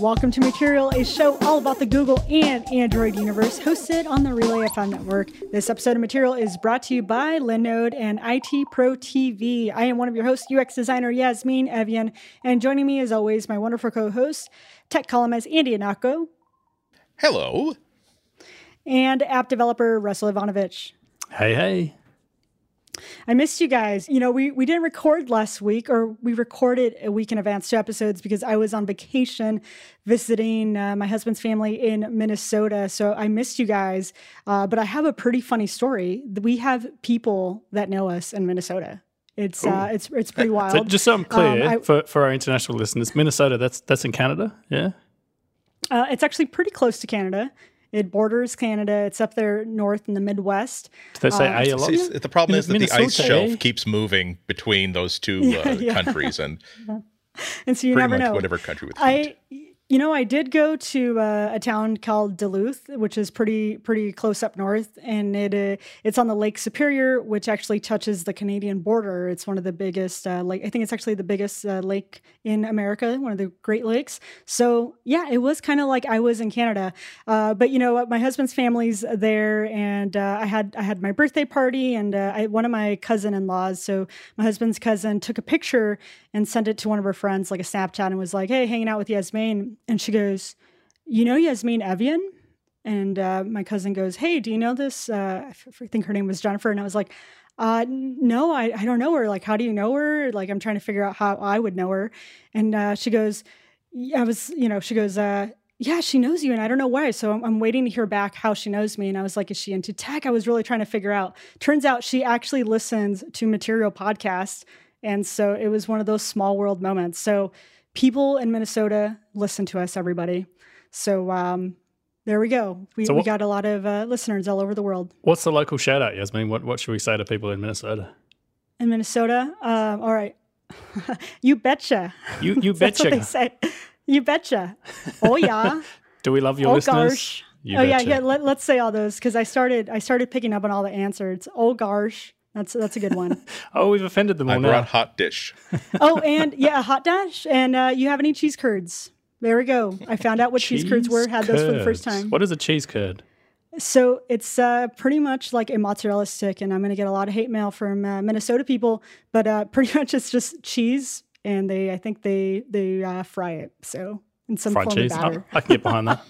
Welcome to Material, a show all about the Google and Android universe, hosted on the Relay FM network. This episode of Material is brought to you by Linode and IT Pro TV. I am one of your hosts, UX designer Yasmine Evjen, and joining me, as always, my wonderful co-host, tech columnist Andy Ihnatko. Hello. And app developer Russell Ivanovic. Hey, hey. I missed you guys. You know, we, we didn't record last week, or we recorded a week in advance two episodes because I was on vacation visiting uh, my husband's family in Minnesota. So I missed you guys. Uh, but I have a pretty funny story. We have people that know us in Minnesota. It's uh, it's it's pretty wild. So just so I'm clear um, I, for, for our international listeners, Minnesota that's that's in Canada, yeah. Uh, it's actually pretty close to Canada. It borders Canada. It's up there north in the Midwest. Do they say um, a lot? The problem is that the ice shelf keeps moving between those two uh, yeah. countries, and and so you never know. Whatever country with I, you know, I did go to uh, a town called Duluth, which is pretty pretty close up north, and it uh, it's on the Lake Superior, which actually touches the Canadian border. It's one of the biggest uh, lake. I think it's actually the biggest uh, lake in America, one of the Great Lakes. So yeah, it was kind of like I was in Canada. Uh, but you know, my husband's family's there, and uh, I had I had my birthday party, and I, one of my cousin in laws, so my husband's cousin, took a picture and sent it to one of her friends, like a Snapchat, and was like, "Hey, hanging out with Yasmin." And she goes, You know Yasmine Evjen? And uh, my cousin goes, Hey, do you know this? Uh, I think her name was Jennifer. And I was like, uh, no, I, I don't know her. Like, how do you know her? Like, I'm trying to figure out how I would know her. And uh, she goes, I was, you know, she goes, uh, yeah, she knows you, and I don't know why. So I'm, I'm, waiting to hear back how she knows me. And I was like, is she into tech? I was really trying to figure out. Turns out she actually listens to Material Podcast, and so it was one of those small world moments. So people in Minnesota listen to us, everybody. So um, there we go. We, so what, we got a lot of uh, listeners all over the world. What's the local shout out, Yasmin? What, what should we say to people in Minnesota? In Minnesota? Um, all right. you betcha. You, you betcha. That's what they say. You betcha. Oh, yeah. Do we love your oh, listeners? Gosh. You oh, betcha. yeah. yeah. Let, let's say all those because I started, I started picking up on all the answers. Oh, gosh. That's that's a good one. oh, we've offended them all I now. brought hot dish. oh, and yeah, a hot dash. And uh, you have any cheese curds? There we go. I found out what cheese, cheese curds were. Had curds. those for the first time. What is a cheese curd? So it's uh, pretty much like a mozzarella stick, and I'm going to get a lot of hate mail from uh, Minnesota people. But uh, pretty much it's just cheese, and they I think they they uh, fry it. So in some Fried form cheese. of batter. Oh, I can get behind that.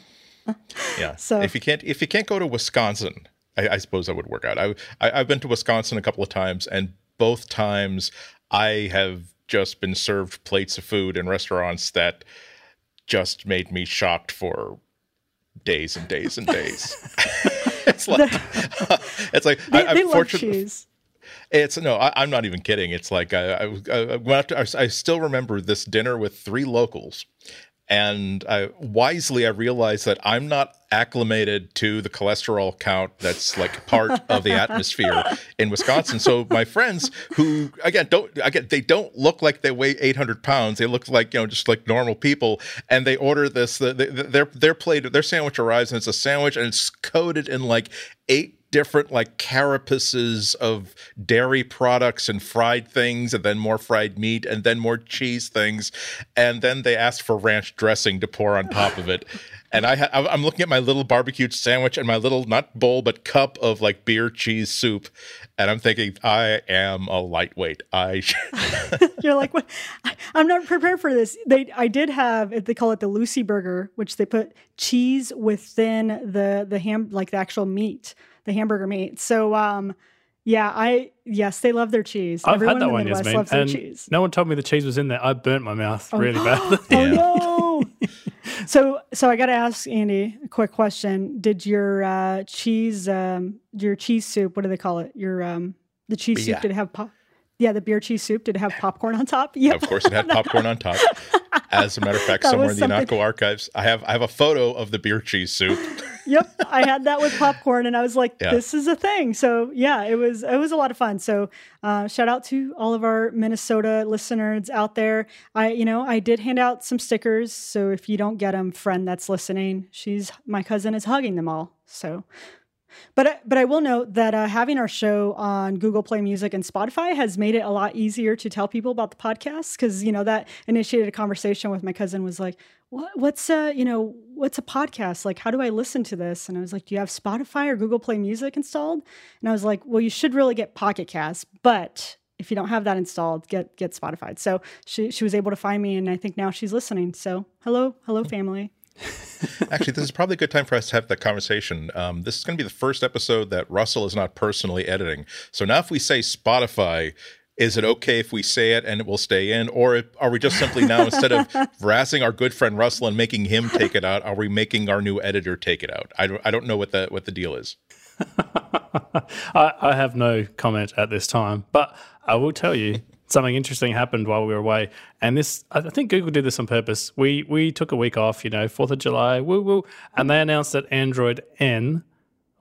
yeah. So if you can't if you can't go to Wisconsin I, I suppose that would work out. I, I have been to Wisconsin a couple of times, and both times I have just been served plates of food in restaurants that just made me shocked for days and days and days. it's like it's like they, I, am fortunate. It's no, I, am not even kidding. It's like I, I, I, I, still remember this dinner with three locals, and I, wisely I realized that I'm not acclimated to the cholesterol count that's like part of the atmosphere in Wisconsin. So my friends who again don't again they don't look like they weigh 800 pounds. They look like you know just like normal people, and they order this. The, the, their their plate their sandwich arrives and it's a sandwich and it's coated in like eight different like carapaces of dairy products and fried things and then more fried meat and then more cheese things and then they asked for ranch dressing to pour on top of it. And I ha- I'm looking at my little barbecued sandwich and my little not bowl but cup of like beer cheese soup and I'm thinking I am a lightweight. I You're like what? I'm not prepared for this. They I did have they call it the Lucy burger which they put cheese within the the ham like the actual meat the hamburger meat. So um, yeah, I yes, they love their cheese. I've Everyone had that in the one, Midwest Yasmin, loves their cheese. No one told me the cheese was in there. I burnt my mouth oh, really bad. oh no! so so I got to ask Andy a quick question. Did your uh, cheese um, your cheese soup? What do they call it? Your um, the cheese yeah. soup did it have pop? Yeah, the beer cheese soup did it have popcorn on top? Yeah, of course it had popcorn on top. As a matter of fact, somewhere in the Ihnatko archives, I have I have a photo of the beer cheese soup yep, I had that with popcorn, and I was like, yeah. "This is a thing." So yeah, it was it was a lot of fun. So uh, shout out to all of our Minnesota listeners out there. I you know I did hand out some stickers, so if you don't get them, friend that's listening, she's my cousin is hugging them all. So but but I will note that uh, having our show on Google Play Music and Spotify has made it a lot easier to tell people about the podcast because you know that initiated a conversation with my cousin was like, what, what's a you know what's a podcast? Like how do i listen to this? And i was like do you have spotify or google play music installed? And i was like well you should really get pocket cast but if you don't have that installed get get spotify. So she, she was able to find me and i think now she's listening. So hello hello family. Actually, this is probably a good time for us to have that conversation. Um, this is going to be the first episode that Russell is not personally editing. So now, if we say Spotify, is it okay if we say it and it will stay in? Or are we just simply now instead of harassing our good friend russell and making him take it out are we making our new editor take it out? I don't, I don't know what the what the deal is. I, I have no comment at this time but i will tell you something interesting happened while we were away. And this i think google did this on purpose. We we took a week off you know 4th of july woo woo. And they announced that android n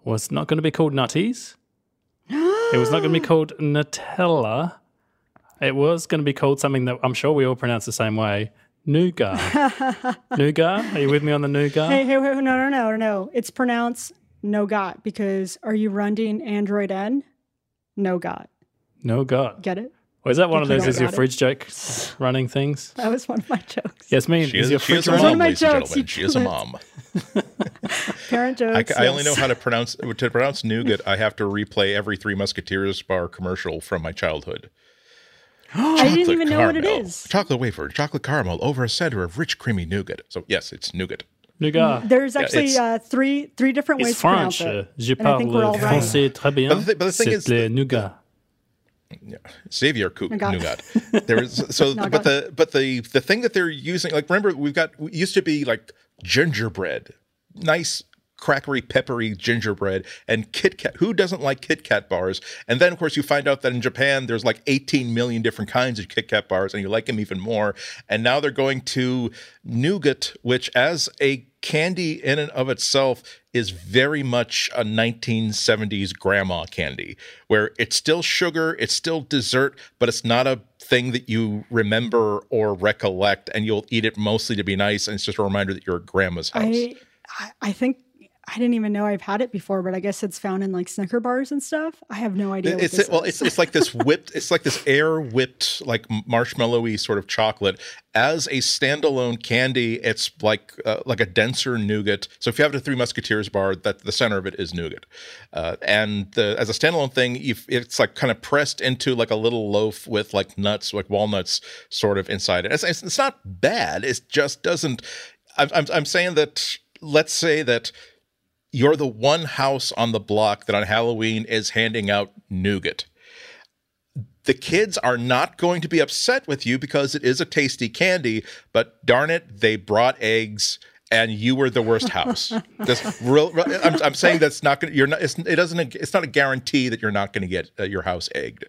was not going to be called nutties. It was not going to be called nutella it was going to be called something that I'm sure we all pronounce the same way. Nougat. nougat? Are you with me on the nougat? Hey, hey, hey, no, no, no, no. It's pronounced nougat because are you running Android N? Nougat. Nougat. Get it? Or is that one of those is your fridge joke running things? That was one of my jokes. Yes, me. She is, is, your she fridge is a running? mom, One of my ladies and jokes, gentlemen. She is a mom. Parent jokes. I, I only know how to pronounce to pronounce nougat. I have to replay every Three Musketeers bar commercial from my childhood. I didn't Chocolate even know what it caramel, is. Chocolate wafer, chocolate caramel over a center of rich, creamy nougat. So yes, it's nougat. Nougat. There's actually it's- uh, three three different ways It's to pronounce it. Je And I parle all right. français très bien. But the thi- but the thing is C'est le that- nougat. Xavier Coop Nougat. nougat. There is so, Nougat. but the but the the thing that they're using, like remember, we've got used to be like gingerbread, nice crackery, peppery gingerbread, and Kit Kat. Who doesn't like Kit Kat bars? And then of course you find out that in Japan there's like 18 million different kinds of Kit Kat bars, and you like them even more. And now they're going to nougat, which as a candy in and of itself is very much a 1970s grandma candy where it's still sugar it's still dessert but it's not a thing that you remember or recollect and you'll eat it mostly to be nice and it's just a reminder that you're at grandma's house I, I I think I didn't even know I've had it before, but I guess it's found in like Snicker bars and stuff. I have no idea. What it's well it's it's like this whipped it's like this air whipped like marshmallowy sort of chocolate as a standalone candy it's like uh, like a denser nougat so if you have the three musketeers bar that the center of it is nougat uh, and the, as a standalone thing it's like kind of pressed into like a little loaf with like nuts like walnuts sort of inside it it's, it's, it's not bad it just doesn't I'm, I'm, I'm saying that let's say that you're the one house on the block that on Halloween is handing out nougat. The kids are not going to be upset with you because it is a tasty candy, but darn it, they brought eggs and you were the worst house. This real, I'm, I'm saying that's not going to, you're not, it's, it doesn't, it's not a guarantee that you're not going to get uh, your house egged.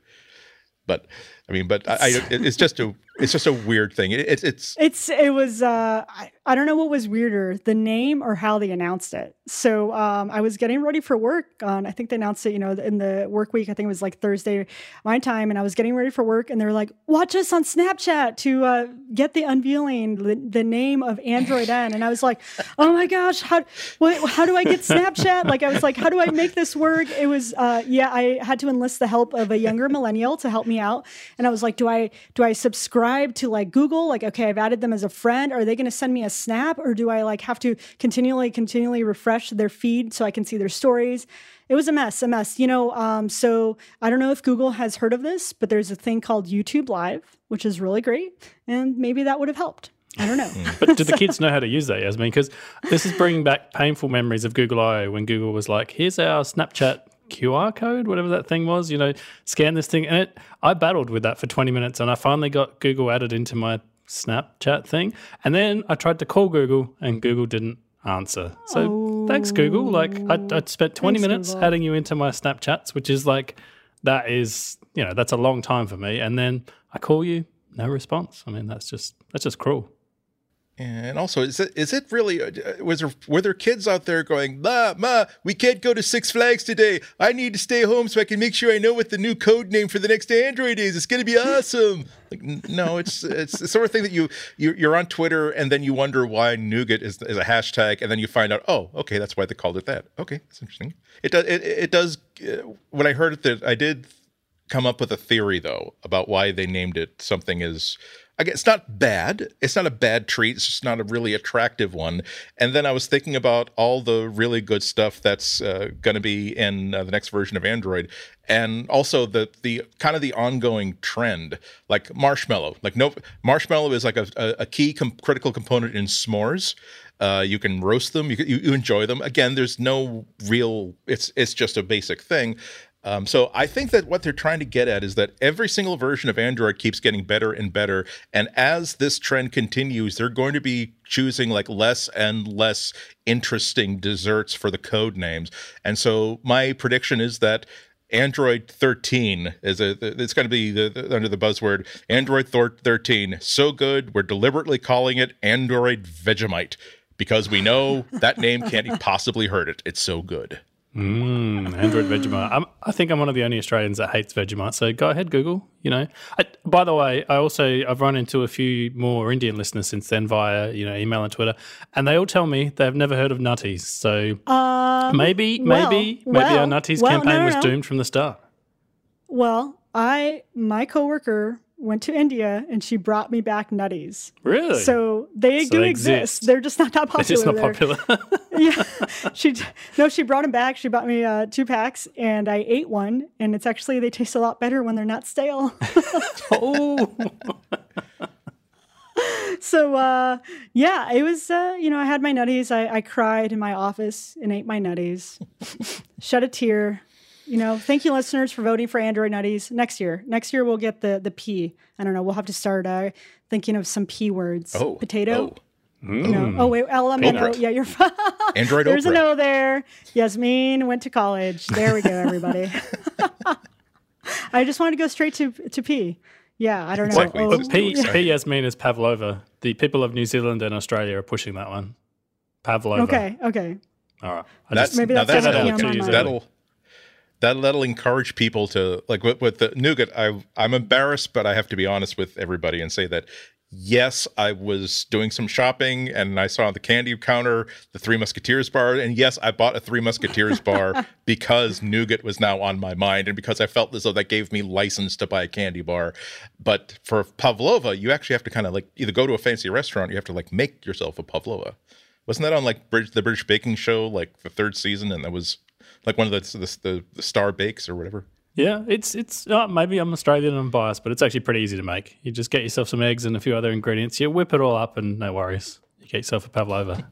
But I mean, but I, I, it's just a, it's just a weird thing. It, it's, it's, It's it was uh I, I don't know what was weirder, the name or how they announced it. So um I was getting ready for work on I think they announced it, you know, in the work week. I think it was like Thursday my time and I was getting ready for work and they were like, "Watch us on Snapchat to uh get the unveiling the, the name of Android N." And I was like, "Oh my gosh, how what, how do I get Snapchat?" Like I was like, "How do I make this work?" It was uh yeah, I had to enlist the help of a younger millennial to help me out. And I was like, "Do I do I subscribe to like Google? Like okay, I've added them as a friend. Are they going to send me a snap or do I like have to continually continually refresh their feed so I can see their stories?" It was a mess, a mess. You know, um so I don't know if Google has heard of this, but there's a thing called YouTube Live, which is really great, and maybe that would have helped. I don't know. But do the kids know how to use that, Yasmin? Because this is bringing back painful memories of Google I/O when Google was like, "Here's our Snapchat QR code, whatever that thing was. You know, scan this thing." And it, I battled with that for 20 minutes, and I finally got Google added into my Snapchat thing. And then I tried to call Google, and Google didn't answer. So thanks, Google. Like I, I spent 20 Thanks, minutes adding you into my Snapchats, which is like that is you know that's a long time for me. And then I call you, no response. I mean, that's just that's just cruel. And also, is it is it really? uh, Was there were there kids out there going, "Ma, ma, we can't go to Six Flags today. I need to stay home so I can make sure I know what the new code name for the next Android is. It's going to be awesome." Like, no, it's it's the sort of thing that you, you you're on Twitter and then you wonder why nougat is, is a hashtag, and then you find out, oh, okay, that's why they called it that. Okay, that's interesting. It does it, it does. Uh, when I heard it, that I did come up with a theory though about why they named it something as it's not bad. It's not a bad treat. It's just not a really attractive one. And then I was thinking about all the really good stuff that's uh, going to be in uh, the next version of Android, and also the the kind of the ongoing trend, like marshmallow. Like no, marshmallow is like a, a, a key com- critical component in s'mores. Uh, you can roast them. You, you, you enjoy them. Again, there's no real. It's it's just a basic thing. Um, so I think that what they're trying to get at is that every single version of Android keeps getting better and better, and as this trend continues, they're going to be choosing like less and less interesting desserts for the code names. And so my prediction is that Android 13 is a it's going to be the, the, under the buzzword Android 13 so good we're deliberately calling it Android Vegemite because we know that name can't possibly hurt it. It's so good. Mm, Android Vegemite. I'm, i think I'm one of the only Australians that hates Vegemite. So go ahead, Google. You know. I, by the way, I also I've run into a few more Indian listeners since then via you know email and Twitter, and they all tell me they've never heard of Nutties. So Um, maybe well, maybe maybe our well, Nutties well, campaign no, no, was no. doomed from the start. Well, I my coworker went to India and she brought me back nutties. Really? So they So do they exist. exist. They're just not that popular. it's just not there. popular. yeah, she no, she brought them back. She bought me uh, two packs, and I ate one. And it's actually they taste a lot better when they're not stale. oh, so uh, yeah, it was. Uh, you know, I had my nutties. I, I cried in my office and ate my nutties. Shed a tear. You know, thank you, listeners, for voting for Android Nutties. Next year, next year we'll get the the P. I don't know. We'll have to start uh, thinking of some P words. Oh, potato. oh. No. Oh wait, LMNO. Oprah. Yeah, you're. fine. Android There's a Oprah. no there. Yasmin went to college. There we go, everybody. I just wanted to go straight to to P. Yeah, I don't know. Exactly. Oh, P, Sorry. P Yasmin is Pavlova. The people of New Zealand and Australia are pushing that one. Pavlova. okay, okay. All right. I That's just- Maybe now that's that's gonna be delicate. on my mind. That'll that that'll encourage people to like with, with the nougat. I I'm embarrassed, but I have to be honest with everybody and say that yes, I was doing some shopping and I saw the candy counter the Three Musketeers bar, and yes, I bought a Three Musketeers bar because nougat was now on my mind and because I felt as though that gave me license to buy a candy bar. But for pavlova, you actually have to kind of like either go to a fancy restaurant, or you have to like make yourself a pavlova. Wasn't that on like Brit- the British Baking Show, like the third season, and that was like one of the the, the, the star bakes or whatever? Yeah, it's it's uh, maybe I'm Australian and I'm biased, but it's actually pretty easy to make. You just get yourself some eggs and a few other ingredients. You whip it all up, and no worries. You get yourself a pavlova.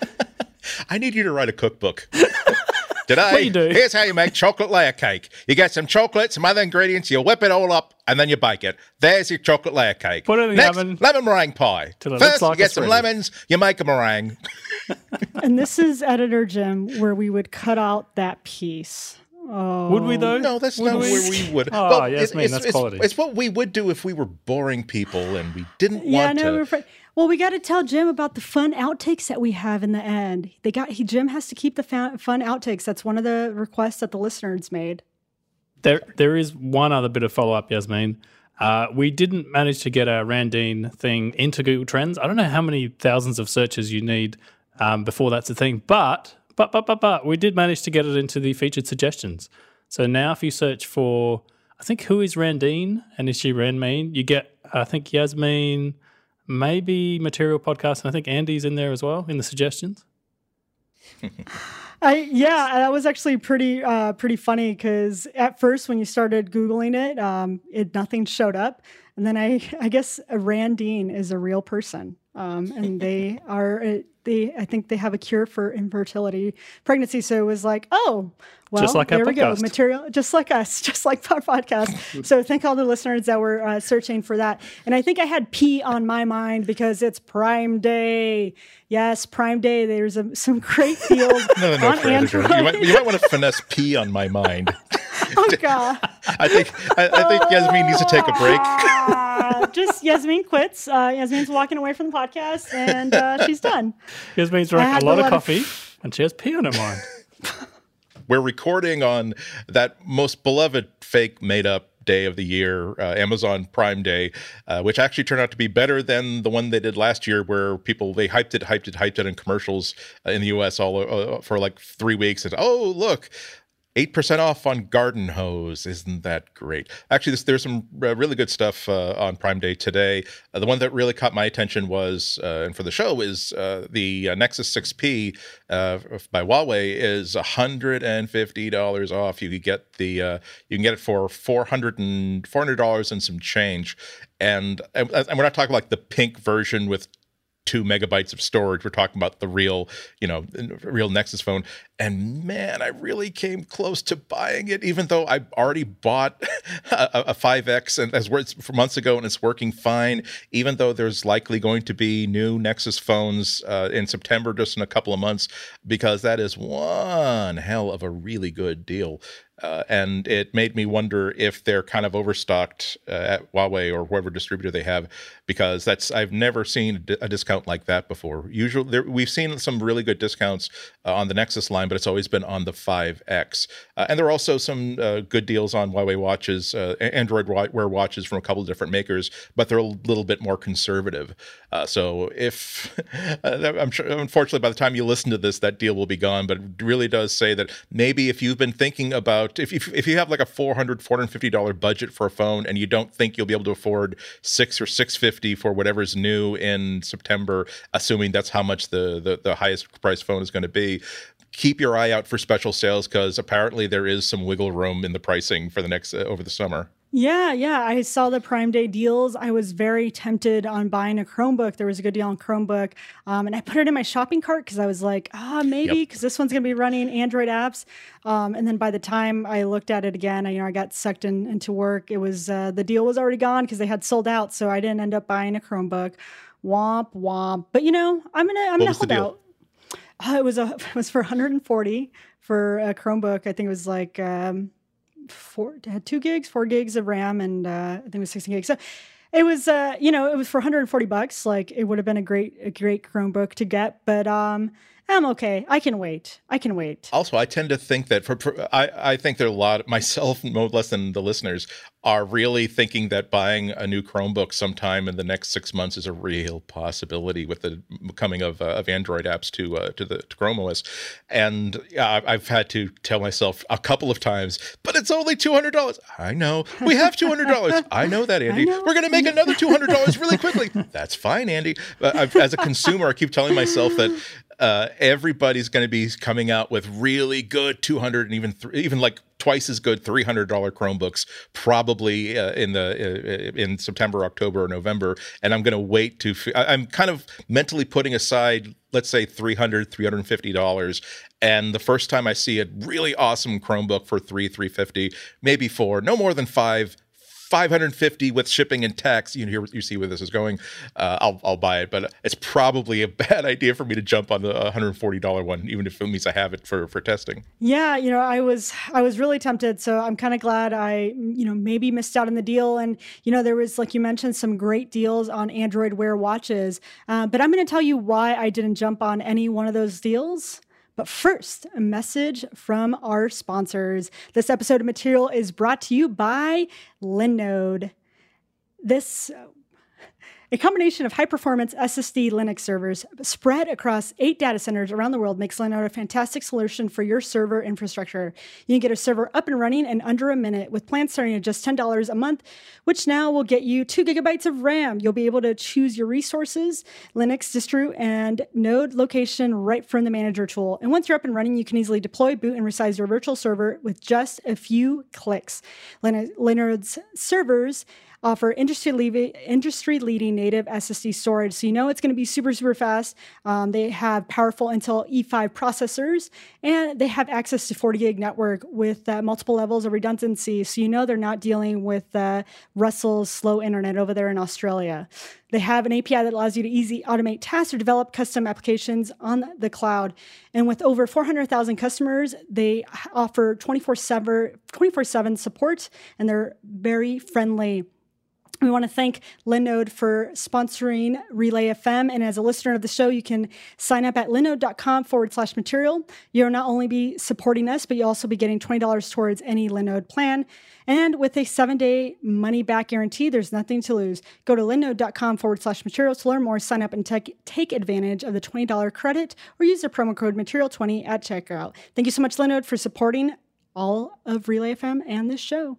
I need you to write a cookbook. Did I? What you do? Here's how you make chocolate layer cake. You get some chocolate, some other ingredients, you whip it all up, and then you bake it. There's your chocolate layer cake. Put it in the Next, oven. lemon meringue pie. First, looks like you get some ready. lemons, you make a meringue. And this is editor Jim, where we would cut out that piece. Oh. Would we though? No, that's Would not we? where we would. Ah, oh, Yasmin, it's, that's it's, quality. It's what we would do if we were boring people and we didn't Yeah, want no, to. we're fr- well, we got to tell Jim about the fun outtakes that we have in the end. They got he Jim has to keep the fun outtakes. That's one of the requests that the listeners made. There, there is one other bit of follow up, Yasmin. Uh, we didn't manage to get our Randine thing into Google Trends. I don't know how many thousands of searches you need um, before that's a thing, but but but but but we did manage to get it into the featured suggestions. So now, if you search for, I think who is Randine and is she Randmean, you get I think Yasmin, maybe Material Podcast, and I think Andy's in there as well in the suggestions. I yeah, that was actually pretty uh, pretty funny because at first when you started googling it, um, it nothing showed up, and then I I guess Randine is a real person, um, and they are they I think they have a cure for infertility pregnancy. So it was like oh well Just like there we go material just like us just like our podcast. so thank all the listeners that were uh, searching for that, and I think I had P on my mind because it's Prime Day. Yes, Prime Day. There's a, some great deals No, no, on. Android. You might, you might want to finesse P on my mind. oh God. I think I, I think Yasmin needs to take a break. Uh, just Yasmin quits. Uh, Yasmin's walking away from the podcast and uh, she's done. Yasmin's I drank had a lot of let it- coffee, and she has pee on her mind. We're recording on that most beloved fake made up day of the year, uh, Amazon Prime Day, uh, which actually turned out to be better than the one they did last year, where people they hyped it, hyped it, hyped it in commercials uh, in the U.S. all uh, for like three weeks. And oh, look, 8% off on garden hose. Isn't that great? Actually, this, there's some really good stuff uh, on Prime Day today. Uh, the one that really caught my attention was, uh, and for the show, is uh, the uh, Nexus 6P by Huawei is $150 off. You can get the you can get it for 400 and $400 and some change. And, and we're not talking like the pink version with two megabytes of storage. We're talking about the real, you know, real Nexus phone. And man, I really came close to buying it, even though I already bought a, a 5X and as for months ago, and it's working fine. Even though there's likely going to be new Nexus phones uh, in September, just in a couple of months, because that is one hell of a really good deal. Uh, and it made me wonder if they're kind of overstocked uh, at Huawei or whoever distributor they have, because that's I've never seen a discount like that before. Usually, there, we've seen some really good discounts uh, on the Nexus line, but it's always been on the 5X. Uh, and there are also some uh, good deals on Huawei watches, uh, Android Wear watches from a couple of different makers, but they're a little bit more conservative. so if I'm sure, unfortunately, by the time you listen to this, that deal will be gone. But it really does say that maybe if you've been thinking about if, if, if you have like a 400 450 dollar budget for a phone and you don't think you'll be able to afford six or 650 for whatever's new in september assuming that's how much the the, the highest price phone is going to be keep your eye out for special sales because apparently there is some wiggle room in the pricing for the next uh, over the summer yeah, yeah. I saw the Prime Day deals. I was very tempted on buying a Chromebook. There was a good deal on Chromebook. Um, and I put it in my shopping cart because I was like, ah, maybe because yep. this one's going to be running Android apps. Um, and then by the time I looked at it again, I, you know, I got sucked in, into work. It was uh, the deal was already gone because they had sold out. So I didn't end up buying a Chromebook. Womp womp. But you know, I'm gonna I'm gonna hold out. Uh, it was a it was for 140 for a Chromebook. I think it was like. Um, four had two gigs, four gigs of RAM, and uh, I think it was 16 gigs. So it was, uh, you know, it was for 140 bucks. Like it would have been a great, a great Chromebook to get, but um, I'm okay. I can wait. I can wait. Also, I tend to think that for, for I, I think there are a lot myself, no less than the listeners, are really thinking that buying a new Chromebook sometime in the next six months is a real possibility with the coming of, uh, of Android apps to uh, to the to Chrome OS. And uh, I've had to tell myself a couple of times, but it's only two hundred dollars. I know we have two hundred dollars. I know that, Andy. Know. We're going to make another two hundred dollars really quickly. That's fine, Andy. as a consumer, I keep telling myself that uh, everybody's going to be coming out with really good 200 and even th- even like twice as good $300 Chromebooks probably uh, in the uh, in September, October, or November. And I'm going to wait to. F- I'm kind of mentally putting aside, let's say 300 $350. And the first time I see a really awesome Chromebook for three, 350, maybe four, no more than five 550 with shipping and tax. You know, you see where this is going. Uh, I'll I'll buy it, but it's probably a bad idea for me to jump on the 140 dollar one, even if it means I have it for for testing. Yeah, you know, I was I was really tempted, so I'm kind of glad I you know maybe missed out on the deal. And you know, there was like you mentioned some great deals on Android Wear watches, uh, but I'm going to tell you why I didn't jump on any one of those deals. But first, a message from our sponsors. This episode of material is brought to you by Linode. This a combination of high performance SSD Linux servers spread across eight data centers around the world makes Linode a fantastic solution for your server infrastructure. You can get a server up and running in under a minute with plans starting at just $10 a month, which now will get you two gigabytes of RAM. You'll be able to choose your resources, Linux distro, and node location right from the manager tool. And once you're up and running, you can easily deploy, boot, and resize your virtual server with just a few clicks. Linode's servers offer industry leading, industry leading native SSD storage. So you know it's going to be super, super fast. Um, they have powerful Intel E5 processors and they have access to 40 gig network with uh, multiple levels of redundancy. So you know they're not dealing with uh, Russell's slow internet over there in Australia. They have an API that allows you to easily automate tasks or develop custom applications on the cloud. And with over 400,000 customers, they offer 24 7 support and they're very friendly. We want to thank Linode for sponsoring Relay FM. And as a listener of the show, you can sign up at linode.com forward slash material. You'll not only be supporting us, but you'll also be getting $20 towards any Linode plan. And with a seven day money back guarantee, there's nothing to lose. Go to linode.com forward slash material to learn more, sign up, and take, take advantage of the $20 credit or use the promo code material20 at checkout. Thank you so much, Linode, for supporting all of Relay FM and this show.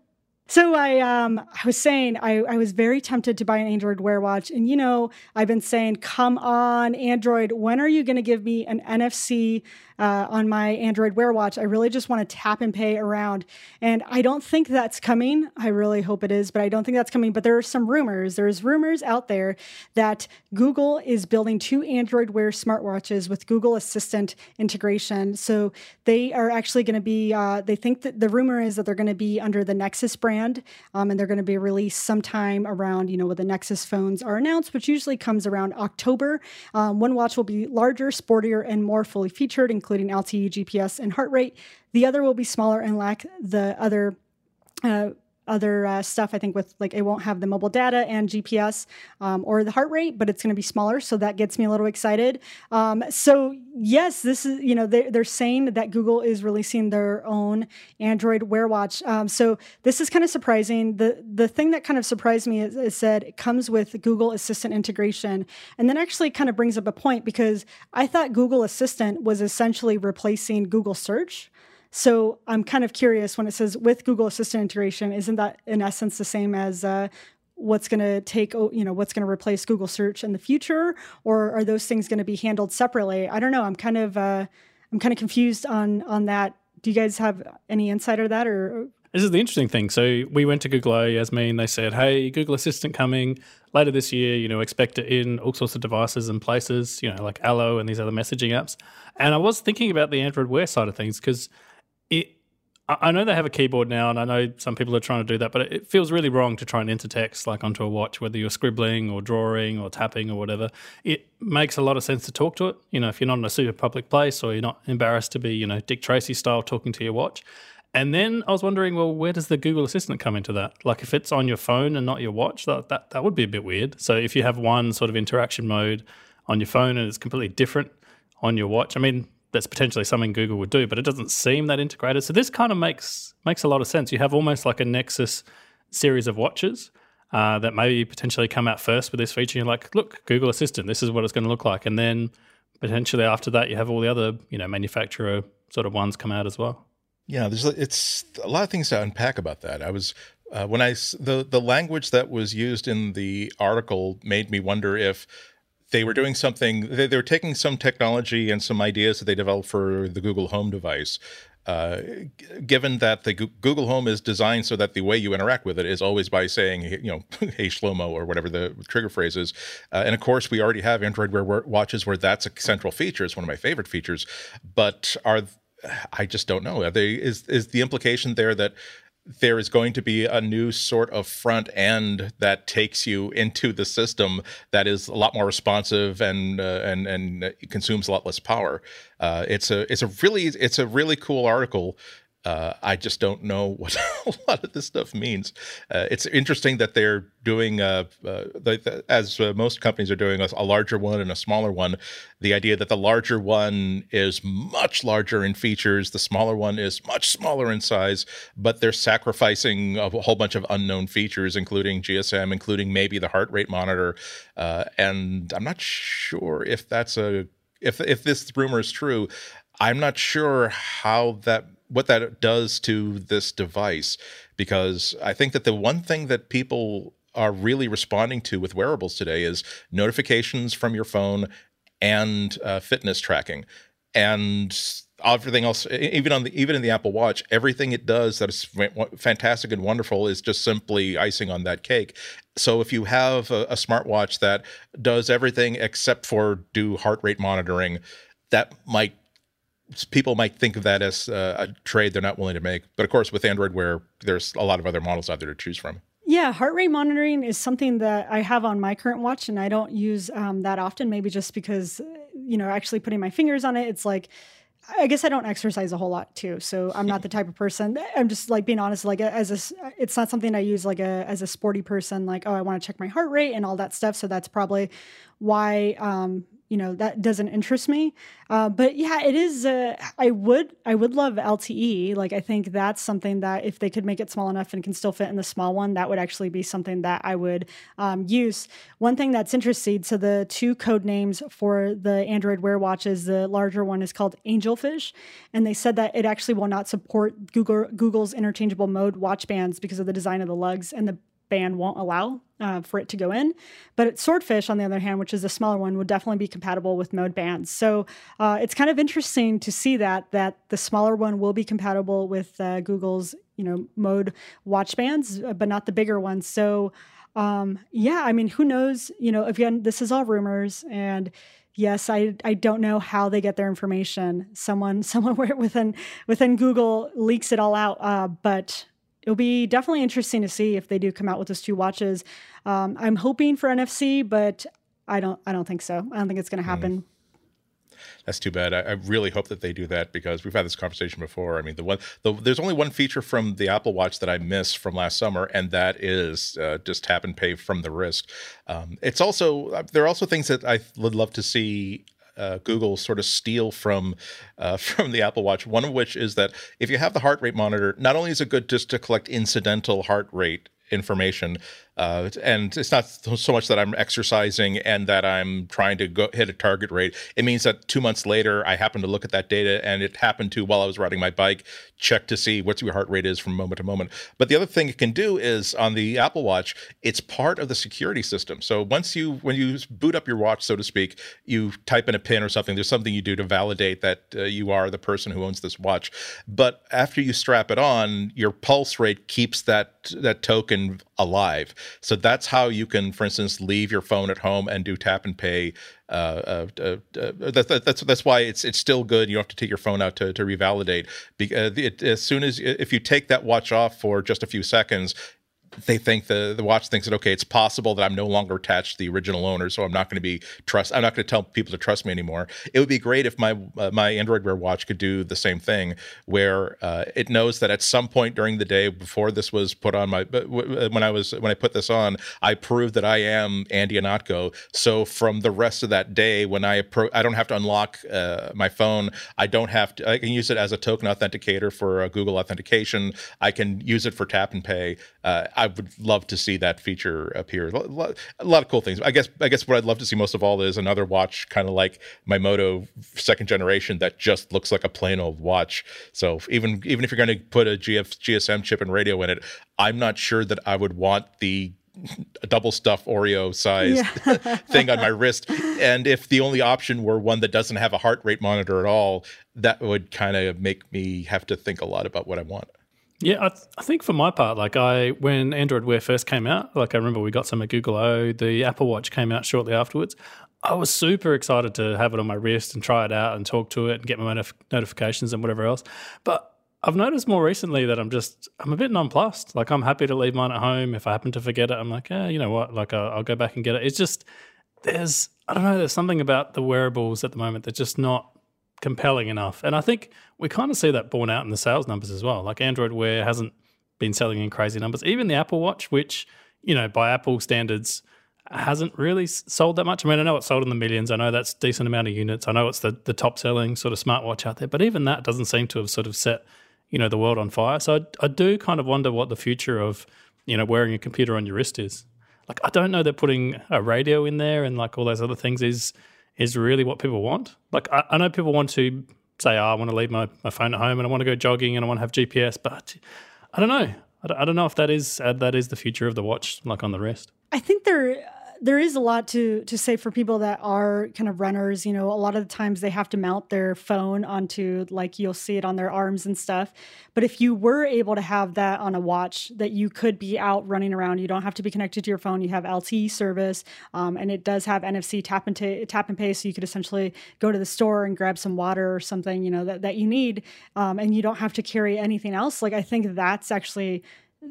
So I um I was saying I, I was very tempted to buy an Android Wear watch. And you know, I've been saying, come on, Android, when are you gonna give me an NFC uh, on my Android Wear watch? I really just want to tap and pay around. And I don't think that's coming. I really hope it is, but I don't think that's coming. But there are some rumors. There's rumors out there that Google is building two Android Wear smartwatches with Google Assistant integration. So they are actually going to be, uh, they think that the rumor is that they're going to be under the Nexus brand um, and they're going to be released sometime around, you know, when the Nexus phones are announced, which usually comes around October. Um, one watch will be larger, sportier, and more fully featured, including LTE, GPS, and heart rate. The other will be smaller and lack the other uh, other uh, stuff. I think with like it won't have the mobile data and GPS um, or the heart rate, but it's going to be smaller. So that gets me a little excited. Um, so yes, this is you know they're, they're saying that Google is releasing their own Android Wear Watch. Um, so this is kind of surprising. The the thing that kind of surprised me is, is that it comes with Google Assistant integration, and then actually kind of brings up a point because I thought Google Assistant was essentially replacing Google Search. So I'm kind of curious when it says with Google Assistant integration, isn't that in essence the same as uh, what's going to take you know what's going to replace Google Search in the future, or are those things going to be handled separately? I don't know. I'm kind of uh, I'm kind of confused on on that. Do you guys have any insight or that or? This is the interesting thing. So we went to Google I, Yasmin. They said, "Hey, Google Assistant coming later this year. You know, expect it in all sorts of devices and places. You know, like Allo and these other messaging apps." And I was thinking about the Android Wear side of things because it I know they have a keyboard now, and I know some people are trying to do that, but it feels really wrong to try and enter text like onto a watch, whether you're scribbling or drawing or tapping or whatever. It makes a lot of sense to talk to it. You know, if you're not in a super public place or you're not embarrassed to be, you know, Dick Tracy style talking to your watch. And then I was wondering, well, where does the Google Assistant come into that? Like, if it's on your phone and not your watch, that that, that would be a bit weird. So if you have one sort of interaction mode on your phone and it's completely different on your watch, I mean, that's potentially something Google would do, but it doesn't seem that integrated. So this kind of makes makes a lot of sense. You have almost like a Nexus series of watches uh, that maybe potentially come out first with this feature. You're like, look, Google Assistant, this is what it's going to look like, and then potentially after that, you have all the other you know manufacturer sort of ones come out as well. Yeah, there's it's a lot of things to unpack about that. I was uh, when I the the language that was used in the article made me wonder if they were doing something they, they were taking some technology and some ideas that they developed for the google home device uh, given that the Google Home is designed so that the way you interact with it is always by saying, you know, "Hey Shlomo" or whatever the trigger phrase is, uh, and of course we already have Android Wear watches where that's a central feature. It's one of my favorite features. But are I just don't know. They is is the implication there that there is going to be a new sort of front end that takes you into the system that is a lot more responsive and uh, and and consumes a lot less power. Uh, it's a it's a really it's a really cool article uh, I just don't know what a lot of this stuff means. Uh, it's interesting that they're doing, uh, uh the, the, as uh, most companies are doing, a, a, larger one and a smaller one. The idea that the larger one is much larger in features, the smaller one is much smaller in size, but they're sacrificing a whole bunch of unknown features, including GSM, including maybe the heart rate monitor. Uh, and I'm not sure if that's a if if this rumor is true. I'm not sure how that what that does to this device because I think that the one thing that people are really responding to with wearables today is notifications from your phone and uh, fitness tracking. And everything else even on the even in the apple watch everything it does that is fantastic and wonderful is just simply icing on that cake. So if you have a, a smartwatch that does everything except for do heart rate monitoring that might people might think of that as uh, a trade they're not willing to make. But of course, with Android Wear, there's a lot of other models out there to choose from. Yeah, heart rate monitoring is something that I have on my current watch, and I don't use um, that often. Maybe just because, you know, actually putting my fingers on it, it's like. I guess I don't exercise a whole lot too, so I'm not the type of person. I'm just like being honest. Like as a, it's not something I use like a as a sporty person. Like oh, I want to check my heart rate and all that stuff. So that's probably why um, you know that doesn't interest me. Uh, but yeah, it is. Uh, I would I would love LTE. Like I think that's something that if they could make it small enough and can still fit in the small one, that would actually be something that I would um, use. One thing that's interesting. So the two code names for the Android Wear watches, the larger one is called Angelfish, and they said that it actually will not support Google Google's interchangeable mode watch bands because of the design of the lugs, and the band won't allow uh, for it to go in. But Swordfish, on the other hand, which is the smaller one, would definitely be compatible with mode bands. So uh, it's kind of interesting to see that that the smaller one will be compatible with uh, Google's you know mode watch bands, uh, but not the bigger ones. So um, yeah, I mean, who knows? You know, again, this is all rumors and yes i i don't know how they get their information someone someone within within google leaks it all out uh, but it'll be definitely interesting to see if they do come out with those two watches. Um, I'm hoping for NFC, but I don't. I don't think so. I don't think it's going to happen. Mm. That's too bad. I, I, really hope that they do that because we've had this conversation before. I mean, the one, the, there's only one feature from the Apple Watch that I missed from last summer, and that is uh, just tap and pay from the wrist. Um, it's also uh, there are also things that I would love to see uh, Google sort of steal from uh, from the Apple Watch. One of which is that if you have the heart rate monitor, not only is it good just to collect incidental heart rate information, uh, and it's not so much that I'm exercising and that I'm trying to go hit a target rate. It means that two months later, I happen to look at that data, and it happened to while I was riding my bike, check to see what your heart rate is from moment to moment. But the other thing it can do is on the Apple Watch, it's part of the security system. So once you when you boot up your watch, so to speak, you type in a pin or something. There's something you do to validate that uh, you are the person who owns this watch. But after you strap it on, your pulse rate keeps that that token alive. So that's how you can, for instance, leave your phone at home and do tap and pay uh, uh, uh, that, that, that's that's why it's it's still good. You don't have to take your phone out to to revalidate. Because it, as soon as if you take that watch off for just a few seconds, they think the the watch thinks that okay, it's possible that I'm no longer attached to the original owner, so I'm not going to be trust. I'm not going to tell people to trust me anymore. It would be great if my uh, my Android Wear watch could do the same thing, where uh, it knows that at some point during the day before this was put on my when I was when I put this on, I proved that I am Andy Ihnatko. So from the rest of that day, when I appro- I don't have to unlock uh, my phone. I don't have to. I can use it as a token authenticator for Google authentication. I can use it for tap and pay. Uh, I would love to see that feature appear. A lot, of cool things. I guess I guess what I'd love to see most of all is another watch, kind of like my Moto second generation, that just looks like a plain old watch. So even even if you're going to put a GF, GSM chip and radio in it, I'm not sure that I would want the double stuff Oreo size yeah. thing on my wrist. And if the only option were one that doesn't have a heart rate monitor at all, that would kind of make me have to think a lot about what I want. Yeah, I, th- I, think for my part, like I, when Android Wear first came out, like I remember we got some at Google O, the Apple Watch came out shortly afterwards. I was super excited to have it on my wrist and try it out and talk to it and get my notif- notifications and whatever else. But I've noticed more recently that I'm just, I'm a bit nonplussed. Like I'm happy to leave mine at home. If I happen to forget it, I'm like, yeah, you know what? Like I'll, I'll go back and get it. It's just, there's, I don't know, there's something about the wearables at the moment that's just not compelling enough. And I think we kind of see that borne out in the sales numbers as well. Like Android Wear hasn't been selling in crazy numbers. Even the Apple Watch, which, you know, by Apple standards, hasn't really sold that much. I mean, I know it's sold in the millions. I know that's decent amount of units. I know it's the, the top selling sort of smartwatch out there, but even that doesn't seem to have sort of set, you know, the world on fire. So I, I do kind of wonder what the future of, you know, wearing a computer on your wrist is. Like, I don't know that putting a radio in there and like all those other things is is really what people want. Like I, I know people want to say, oh, I want to leave my, my phone at home and I want to go jogging and I want to have GPS, but I don't know. I don't, I don't know if that is uh, that is the future of the watch, like on the wrist. I think there there is a lot to to say for people that are kind of runners. You know, a lot of the times they have to mount their phone onto like you'll see it on their arms and stuff. But if you were able to have that on a watch, that you could be out running around, you don't have to be connected to your phone. You have LTE service, um, and it does have NFC tap and t- tap and pay, so you could essentially go to the store and grab some water or something you know that that you need, um, and you don't have to carry anything else. Like I think that's actually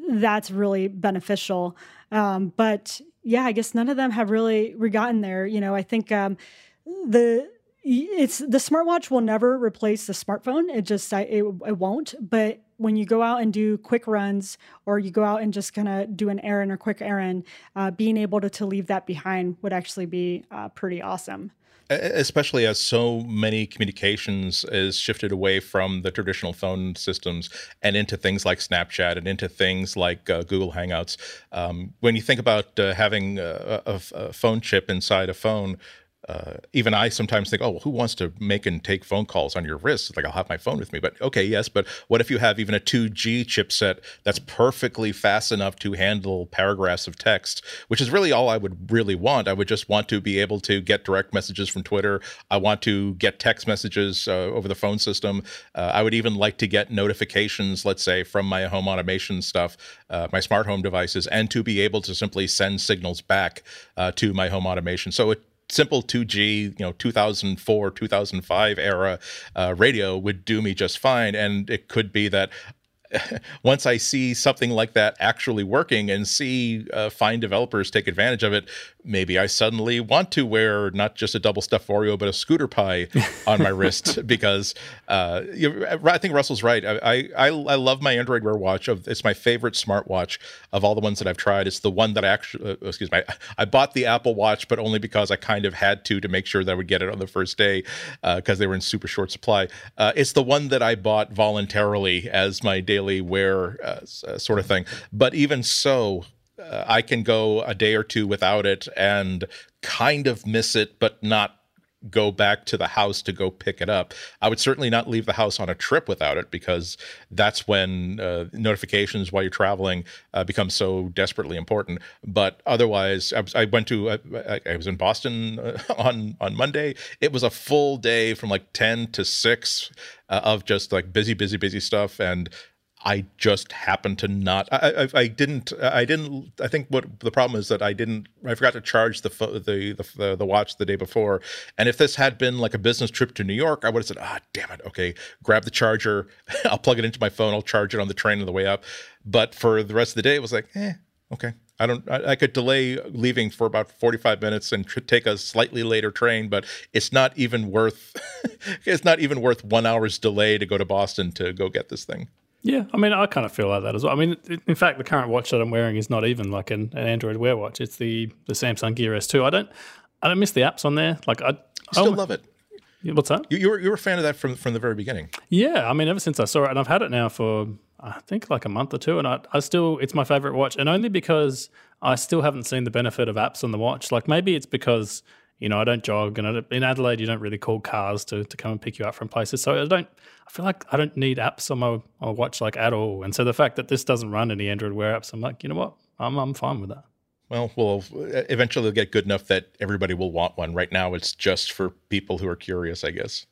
that's really beneficial. Um, but yeah, I guess none of them have really gotten there. You know, I think um, the it's the smartwatch will never replace the smartphone. It just it, it won't. But when you go out and do quick runs, or you go out and just kind of do an errand or quick errand, uh, being able to to leave that behind would actually be uh, pretty awesome. Especially as so many communications is shifted away from the traditional phone systems and into things like Snapchat and into things like uh, Google Hangouts. Um, when you think about uh, having a, a, a, phone chip inside a phone, uh, even I sometimes think, oh, well, who wants to make and take phone calls on your wrist? Like, I'll have my phone with me. But okay, yes, but what if you have even a 2G chipset that's perfectly fast enough to handle paragraphs of text, which is really all I would really want. I would just want to be able to get direct messages from Twitter. I want to get text messages uh, over the phone system. Uh, I would even like to get notifications, let's say, from my home automation stuff, uh, my smart home devices, and to be able to simply send signals back uh, to my home automation. So it simple 2G, you know, 2004, 2005 era uh, radio would do me just fine. And it could be that once I see something like that actually working and see uh, fine developers take advantage of it, maybe I suddenly want to wear not just a double stuffed Oreo, but a scooter pie on my wrist because uh, I think Russell's right. I, I, I love my Android Wear watch. Of it's my favorite smartwatch of all the ones that I've tried. It's the one that I actually, uh, excuse me, I, I, bought the Apple Watch, but only because I kind of had to to make sure that I would get it on the first day because uh, they were in super short supply. Uh, it's the one that I bought voluntarily as my daily wear uh, sort of thing. But even so, uh, I can go a day or two without it and kind of miss it, but not go back to the house to go pick it up. I would certainly not leave the house on a trip without it because that's when uh, notifications while you're traveling uh, become so desperately important. But otherwise, I, I went to I, I, was in Boston uh, on on Monday. It was a full day from like ten to six uh, of just like busy, busy, busy stuff and I just happened to not. I, I, I, didn't. I didn't. I think what the problem is that I didn't. I forgot to charge the the the, the watch the day before. And if this had been like a business trip to New York, I would have said, "Ah, damn it. Okay, grab the charger. I'll plug it into my phone. I'll charge it on the train on the way up." But for the rest of the day, it was like, eh, okay. I don't. I, I could delay leaving for about forty five minutes and tr- take a slightly later train, but it's not even worth. it's not even worth one hour's delay to go to Boston to go get this thing. Yeah, I mean, I kind of feel like that as well. I mean, in fact, the current watch that I'm wearing is not even like an, an Android Wear watch. It's the the Samsung Gear S2. I don't, I don't miss the apps on there. Like I still love it. What's that? You, you, were you were a fan of that from from the very beginning. Yeah, I mean, ever since I saw it, and I've had it now for I think like a month or two, and I, I still it's my favorite watch, and only because I still haven't seen the benefit of apps on the watch. Like maybe it's because you know I don't jog, and in Adelaide you don't really call cars to to come and pick you up from places, so I don't I feel like I don't need apps on my, my watch like at all. And so the fact that this doesn't run any Android Wear apps, I'm like, you know what? I'm I'm fine with that. Well, we'll eventually they'll get good enough that everybody will want one. Right now, it's just for people who are curious, I guess.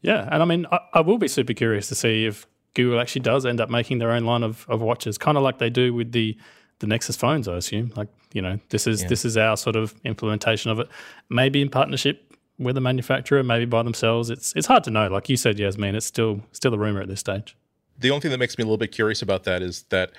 Yeah, and I mean, I, I will be super curious to see if Google actually does end up making their own line of, of watches, kind of like they do with the the Nexus phones. I assume, like you know, this is yeah. this is our sort of implementation of it, maybe in partnership with a manufacturer, maybe by themselves. It's it's hard to know. Like you said, Yasmine, it's still still a rumor at this stage. The only thing that makes me a little bit curious about that is that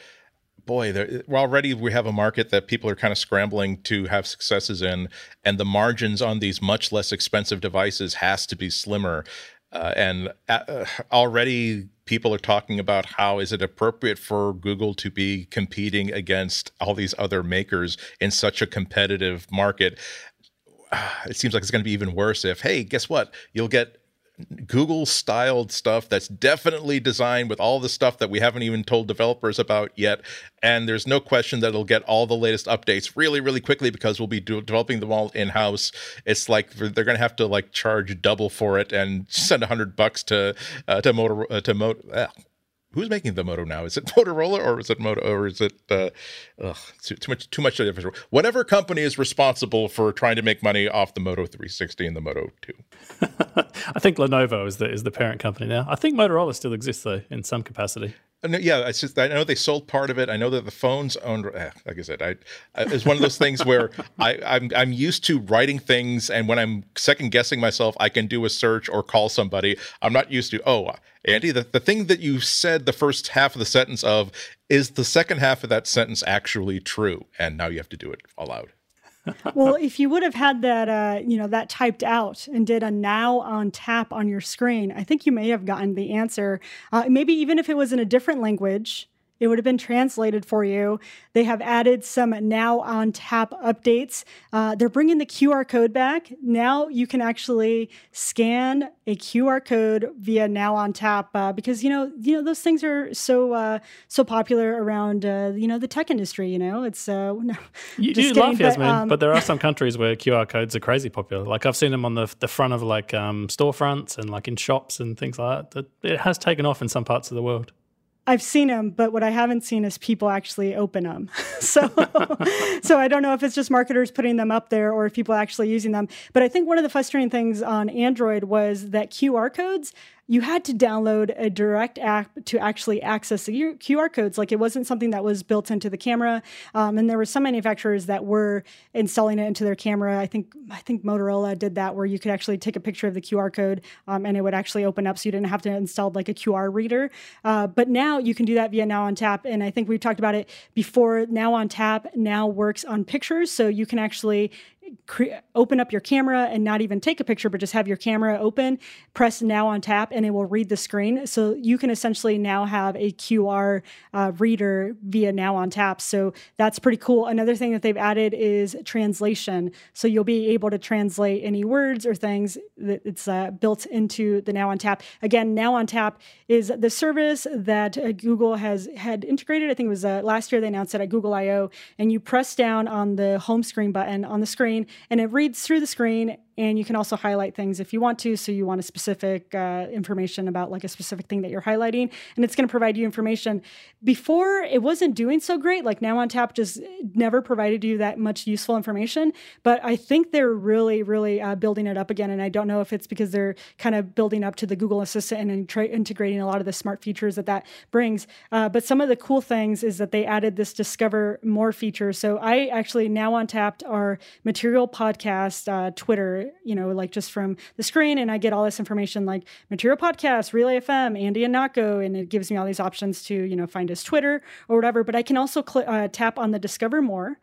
boy, there, already we have a market that people are kind of scrambling to have successes in, and the margins on these much less expensive devices has to be slimmer. Uh, and uh, already people are talking about how is it appropriate for Google to be competing against all these other makers in such a competitive market it seems like it's going to be even worse if, hey, guess what? You'll get Google styled stuff that's definitely designed with all the stuff that we haven't even told developers about yet. And there's no question that it'll get all the latest updates really, really quickly because we'll be do- developing them all in house. It's like they're going to have to like charge double for it and send a hundred bucks to uh, to Motor uh, to Motor. Uh, who's making the Moto now? Is it Motorola or is it Moto or is it uh, ugh, too, too, much too much difference? Whatever company is responsible for trying to make money off the Moto 360 and the Moto 2. I think Lenovo is the is the parent company now. I think Motorola still exists though in some capacity. Yeah, it's just I know they sold part of it. I know that the phones owned. Eh, like I said, I, I it's one of those things where I I'm I'm used to writing things, and when I'm second guessing myself, I can do a search or call somebody. I'm not used to. Oh, Andy, the the thing that you said the first half of the sentence of is the second half of that sentence actually true, and now you have to do it aloud well, if you would have had that, uh, you know, that typed out and did a now on tap on your screen, I think you may have gotten the answer. Uh, maybe even if it was in a different language, it would have been translated for you. They have added some now on tap updates. Uh, they're bringing the QR code back. Now you can actually scan a QR code via now on tap uh, because you know you know those things are so uh, so popular around uh, you know the tech industry. You know it's uh, no, you, you laugh, Yasmine, but, um, but there are some countries where QR codes are crazy popular. Like I've seen them on the the front of like um, storefronts and like in shops and things like that. It has taken off in some parts of the world. I've seen them, but what I haven't seen is people actually open them. so, so I don't know if it's just marketers putting them up there or if people actually using them. But I think one of the frustrating things on Android was that QR codes you had to download a direct app to actually access the QR codes. Like it wasn't something that was built into the camera. Um, and there were some manufacturers that were installing it into their camera. I think I think Motorola did that, where you could actually take a picture of the QR code um, and it would actually open up, so you didn't have to install like a QR reader. Uh, but now you can do that via Now on Tap, and I think we've talked about it before. Now on Tap now works on pictures, so you can actually cre- open up your camera and not even take a picture, but just have your camera open, press now on tap, and it will read the screen. So you can essentially now have a QR uh, reader via now on tap. So that's pretty cool. Another thing that they've added is translation. So you'll be able to translate any words or things that it's uh, built into the now on tap. Again, now on tap is the service that uh, Google has had integrated. I think it was uh, last year they announced it at Google I/O, and you press down on the home screen button on the screen screen and it reads through the screen and you can also highlight things if you want to. So you want a specific uh, information about like a specific thing that you're highlighting, and it's going to provide you information. Before it wasn't doing so great. Like now on tap just never provided you that much useful information. But I think they're really, really uh, building it up again. And I don't know if it's because they're kind of building up to the Google Assistant and intra- integrating a lot of the smart features that that brings. Uh, but some of the cool things is that they added this Discover More feature. So I actually now on tapped our Material Podcast uh, Twitter you know, like just from the screen. And I get all this information like Material Podcast, Relay FM, Andy Ihnatko, and it gives me all these options to, you know, find his Twitter or whatever. But I can also cl- uh, tap on the Discover More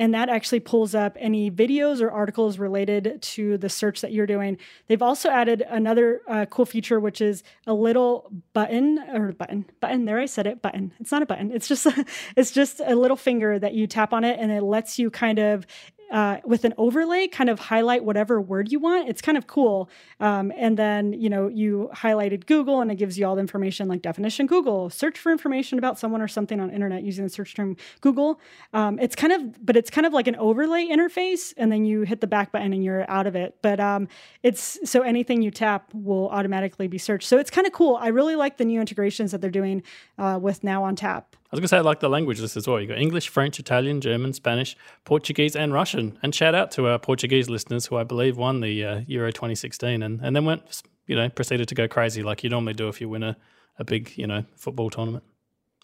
and that actually pulls up any videos or articles related to the search that you're doing. They've also added another uh, cool feature, which is a little button or button button. There, I said it. Button. It's not a button. It's just it's just a little finger that you tap on it, and it lets you kind of uh, with an overlay, kind of highlight whatever word you want. It's kind of cool. Um, and then, you know, you highlighted Google and it gives you all the information like definition Google, search for information about someone or something on internet using the search term Google. Um, it's kind of, but it's kind of like an overlay interface. And then you hit the back button and you're out of it. But um, it's so anything you tap will automatically be searched. So it's kind of cool. I really like the new integrations that they're doing uh, with Now on Tap. I was going to say, I like the language list as well. You've got English, French, Italian, German, Spanish, Portuguese, and Russian. And shout out to our Portuguese listeners who I believe won the uh, Euro 2016 and, and then went, you know, proceeded to go crazy like you normally do if you win a, a big, you know, football tournament.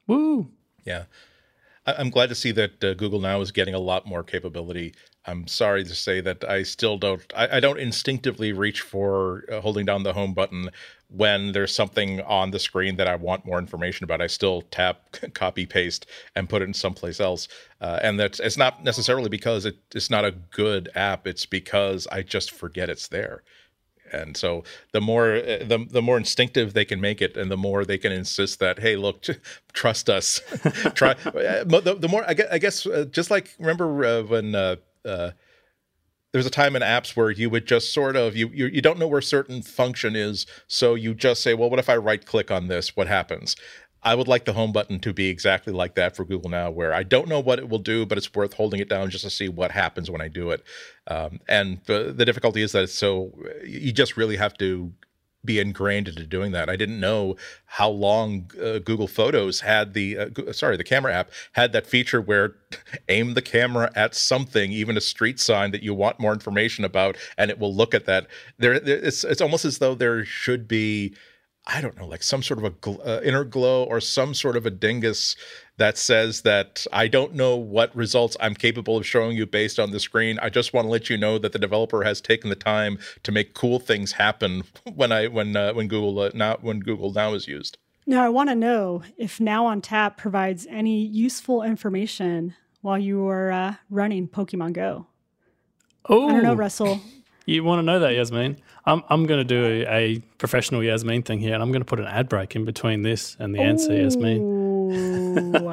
Woo! Yeah. I'm glad to see that uh, Google now is getting a lot more capability. I'm sorry to say that I still don't. I, I don't instinctively reach for uh, holding down the home button when there's something on the screen that I want more information about. I still tap, copy, paste, and put it in someplace else. Uh, and that's it's not necessarily because it, it's not a good app. It's because I just forget it's there and so the more uh, the, the more instinctive they can make it and the more they can insist that hey look trust us try uh, the, the, more i guess, I guess uh, just like remember uh, when uh, there's a time in apps where you would just sort of you, you you don't know where certain function is so you just say well what if i right click on this what happens I would like the home button to be exactly like that for Google Now, where I don't know what it will do, but it's worth holding it down just to see what happens when I do it. Um, and the, the difficulty is that it's so you just really have to be ingrained into doing that. I didn't know how long uh, Google Photos had the uh, sorry the camera app had that feature where aim the camera at something, even a street sign that you want more information about, and it will look at that. There, it's it's almost as though there should be I don't know, like some sort of a gl- uh, inner glow or some sort of a dingus that says that I don't know what results I'm capable of showing you based on the screen. I just want to let you know that the developer has taken the time to make cool things happen when I when uh, when Google uh, now when Google Now is used. Now I want to know if Now on Tap provides any useful information while you are uh, running Pokemon Go. Oh, I don't know, Russell. You want to know that, Yasmine? I'm, I'm going to do a, professional Yasmine thing here, and I'm going to put an ad break in between this and the answer, Yasmine.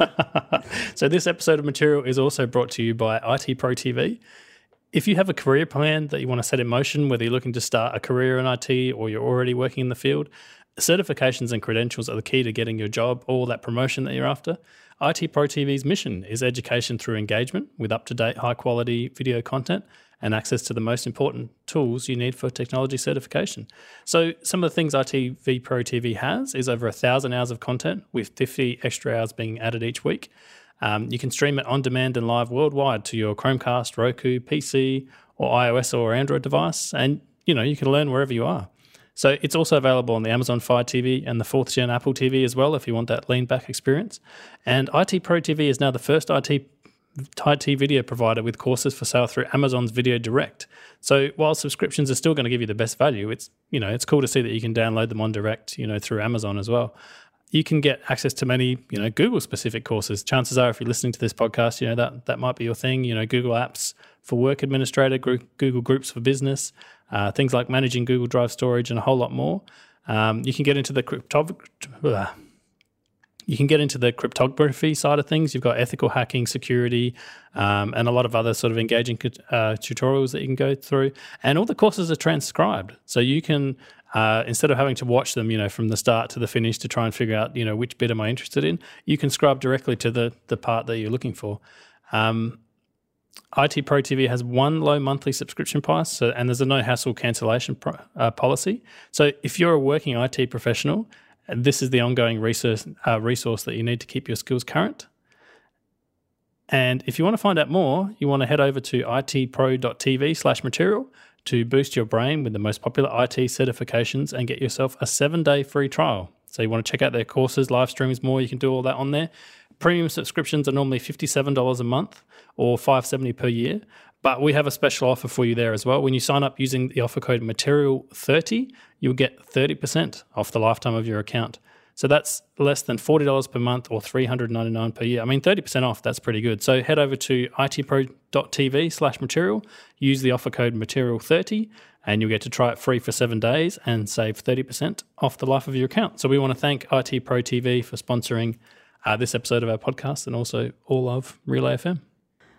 So this episode of material is also brought to you by IT Pro TV. If you have a career plan that you want to set in motion, whether you're looking to start a career in IT or you're already working in the field, certifications and credentials are the key to getting your job or that promotion that you're after. IT Pro TV's mission is education through engagement with up to date, high quality video content and access to the most important tools you need for technology certification. So, some of the things ITV Pro TV has is over a thousand hours of content with 50 extra hours being added each week. Um, you can stream it on demand and live worldwide to your Chromecast, Roku, PC, or iOS or Android device, and you know you can learn wherever you are. So it's also available on the Amazon Fire TV and the fourth gen Apple TV as well if you want that lean back experience. And IT Pro TV is now the first IT IT video provider with courses for sale through Amazon's Video Direct. So while subscriptions are still going to give you the best value, it's you know it's cool to see that you can download them on direct, you know, through Amazon as well. You can get access to many, you know, Google specific courses. Chances are, if you're listening to this podcast, you know that that might be your thing. You know, Google Apps for Work Administrator, Google Groups for Business, uh, things like managing Google Drive storage, and a whole lot more. Um, you can get into the crypto. You can get into the cryptography side of things. You've got ethical hacking, security, um, and a lot of other sort of engaging uh, tutorials that you can go through. And all the courses are transcribed, so you can uh, instead of having to watch them, you know, from the start to the finish to try and figure out, you know, which bit am I interested in, you can scrub directly to the the part that you're looking for. Um, IT Pro TV has one low monthly subscription price, so, and there's a no hassle cancellation pro, uh, policy. So if you're a working IT professional, this is the ongoing resource, uh, resource that you need to keep your skills current. And if you want to find out more, you want to head over to itpro.tv slash material to boost your brain with the most popular IT certifications and get yourself a seven day free trial. So you want to check out their courses, live streams, more. You can do all that on there. Premium subscriptions are normally $57 a month or 570 per year. But we have a special offer for you there as well. When you sign up using the offer code material30, you'll get 30% off the lifetime of your account. So that's less than $40 per month or $399 per year. I mean, 30% off, that's pretty good. So head over to itpro.tv slash material, use the offer code material30, and you'll get to try it free for seven days and save 30% off the life of your account. So we want to thank IT Pro TV for sponsoring uh, this episode of our podcast and also all of Relay FM.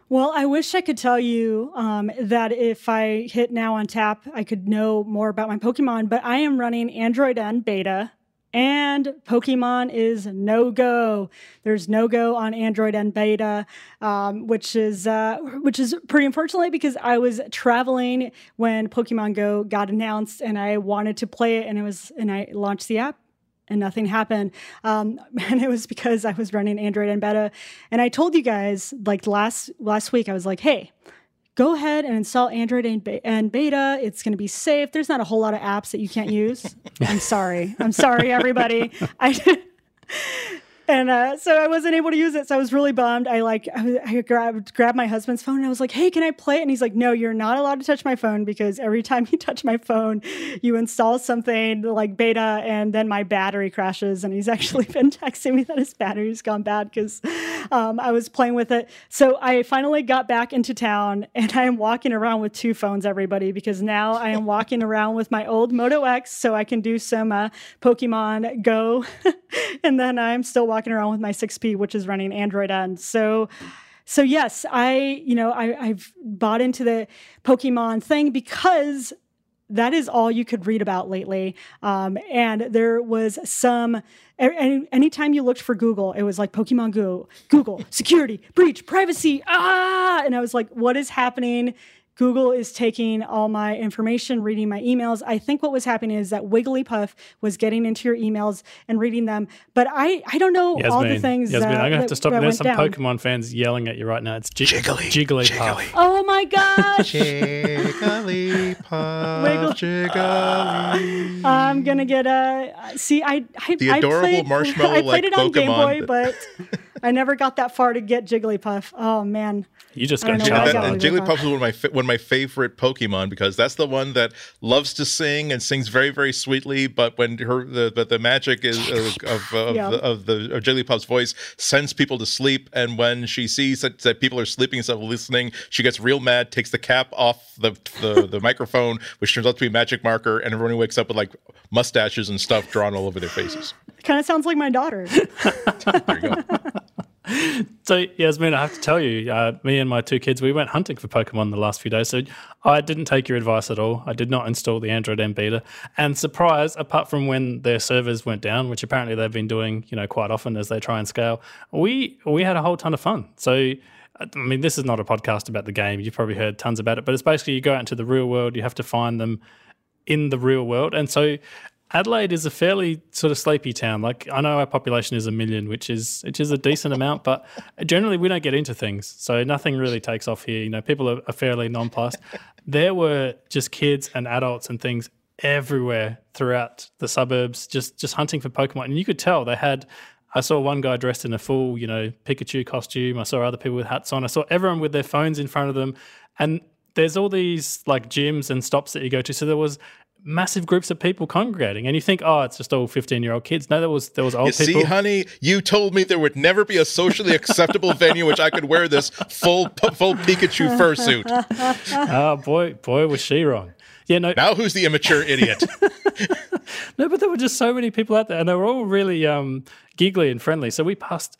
Well, I wish I could tell you um, that if I hit now on tap, I could know more about my Pokemon, but I am running Android N beta and Pokemon is no go. There's no go on Android N beta, um, which is uh, which is pretty unfortunate because I was traveling when Pokemon Go got announced and I wanted to play it and it was and I launched the app and nothing happened. Um, and it was because I was running Android N beta. And I told you guys like last last week, I was like, hey, go ahead and install Android N beta. It's going to be safe. There's not a whole lot of apps that you can't use. I'm sorry. I'm sorry, everybody. I and uh, so I wasn't able to use it. So I was really bummed. I like I, I, grabbed grabbed my husband's phone and I was like, "Hey, can I play it?" And he's like, "No, you're not allowed to touch my phone because every time you touch my phone, you install something like beta, and then my battery crashes." And he's actually been texting me that his battery's gone bad because um, I was playing with it. So I finally got back into town, and I am walking around with two phones, everybody, because now I am walking around with my old Moto X, so I can do some uh, Pokemon Go, and then I'm still walking around with my 6P, which is running Android N. So so yes, I you know I, I've bought into the Pokemon thing because that is all you could read about lately. Um, and there was some, any, anytime you looked for Google, it was like Pokemon Go, Google, security, breach, privacy, ah! And I was like, what is happening Google is taking all my information, reading my emails. I think what was happening is that Wigglypuff was getting into your emails and reading them. But I, I don't know Yasmine, all the things. Yasmine, uh, I'm gonna have to stop. There's some down. Pokemon fans yelling at you right now. It's G- Jiggly, Jigglypuff. Jiggly. Oh my gosh! Jigglypuff, Jiggly. I'm gonna get a. See, I, I the adorable I played, marshmallow I played like it on Pokemon Game Boy, but I never got that far to get Jigglypuff. Oh man. You just got know That, got and Jigglypuff. Jigglypuff is one of my fa- one of my favorite Pokemon because that's the one that loves to sing and sings very very sweetly. But when her the but the magic is uh, of of, of, Yeah. the, of the of Jigglypuff's voice sends people to sleep, and when she sees that, that people are sleeping instead of listening, she gets real mad, takes the cap off the the, the microphone, which turns out to be a magic marker, and everyone wakes up with like mustaches and stuff drawn all over their faces. Kind of sounds like my daughter. There you go. so Yasmine, I have to tell you, uh, me and my two kids, we went hunting for Pokemon the last few days. So I didn't take your advice at all. I did not install the Android M beta. And surprise, apart from when their servers went down, which apparently they've been doing, you know, quite often as they try and scale, we we had a whole ton of fun. So I mean, this is not a podcast about the game. You've probably heard tons about it, but it's basically you go out into the real world, you have to find them in the real world. And so Adelaide is a fairly sort of sleepy town. Like I know our population is a million, which is which is a decent amount, but generally we don't get into things, so nothing really takes off here. You know, people are, are fairly nonplussed. there were just kids and adults and things everywhere throughout the suburbs, just just hunting for Pokemon, and you could tell they had. I saw one guy dressed in a full, you know, Pikachu costume. I saw other people with hats on. I saw everyone with their phones in front of them, and there's all these like gyms and stops that you go to. So there was massive groups of people congregating, and you think, oh, it's just all fifteen year old kids. No, there was there was old you people. See, honey, you told me there would never be a socially acceptable venue which I could wear this full full Pikachu fursuit. oh boy, boy, was she wrong. Yeah, no. Now who's the immature idiot? no, but there were just so many people out there, and they were all really um, giggly and friendly. So we passed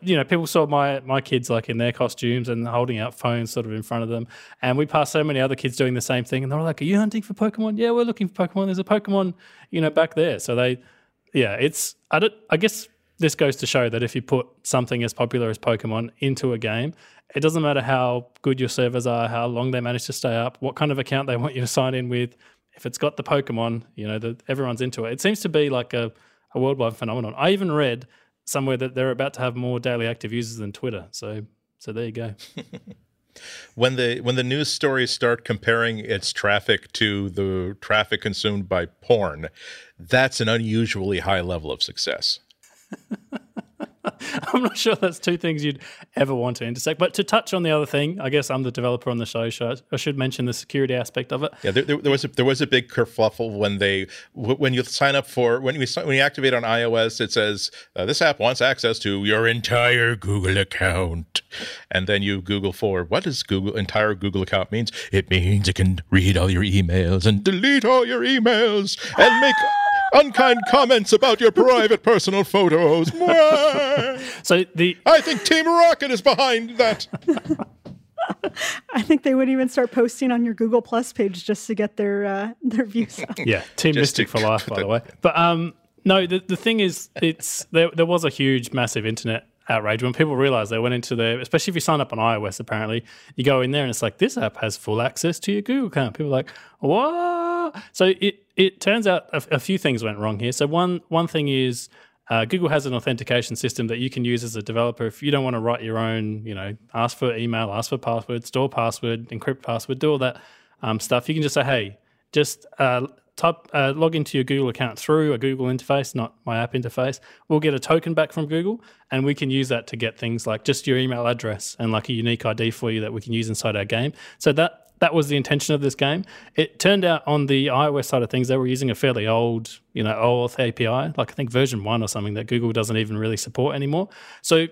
you know, people saw my my kids like in their costumes and holding out phones sort of in front of them, and we passed so many other kids doing the same thing, and they were like, "Are you hunting for Pokemon? Yeah, we're looking for Pokemon. There's a Pokemon, you know, back there." So they, yeah, it's I don't, I guess this goes to show that if you put something as popular as Pokemon into a game, it doesn't matter how good your servers are, how long they manage to stay up, what kind of account they want you to sign in with. If it's got the Pokemon, you know, that everyone's into it. It seems to be like a, a worldwide phenomenon. I even read somewhere that they're about to have more daily active users than Twitter. So so there you go. when the when the news stories start comparing its traffic to the traffic consumed by porn, that's an unusually high level of success. I'm not sure that's two things you'd ever want to intersect. But to touch on the other thing, I guess I'm the developer on the show, so I should mention the security aspect of it. Yeah, there, there was a, there was a big kerfuffle when they when you sign up for when you when you activate on iOS, it says uh, this app wants access to your entire Google account, and then you Google for what does Google entire Google account means? It means it can read all your emails and delete all your emails and make unkind comments about your private personal photos. so the I think Team Rocket is behind that. I think they would even start posting on your Google Plus page just to get their uh, their views. Up. Yeah, Team just Mystic for life, by the way. But um, no, the the thing is, it's there. There was a huge, massive internet outrage when people realized they went into their, especially if you sign up on iOS, apparently, you go in there and it's like, this app has full access to your Google account. People are like, what? So it, it turns out a, a few things went wrong here. So one, one thing is, uh, Google has an authentication system that you can use as a developer if you don't want to write your own, you know, ask for email, ask for password, store password, encrypt password, do all that um, stuff. You can just say, hey, just uh, type uh, log into your Google account through a Google interface, not my app interface. We'll get a token back from Google, and we can use that to get things like just your email address and like a unique ID for you that we can use inside our game. So that that was the intention of this game. It turned out on the iOS side of things, they were using a fairly old, you know, OAuth API, like I think version one or something that Google doesn't even really support anymore. So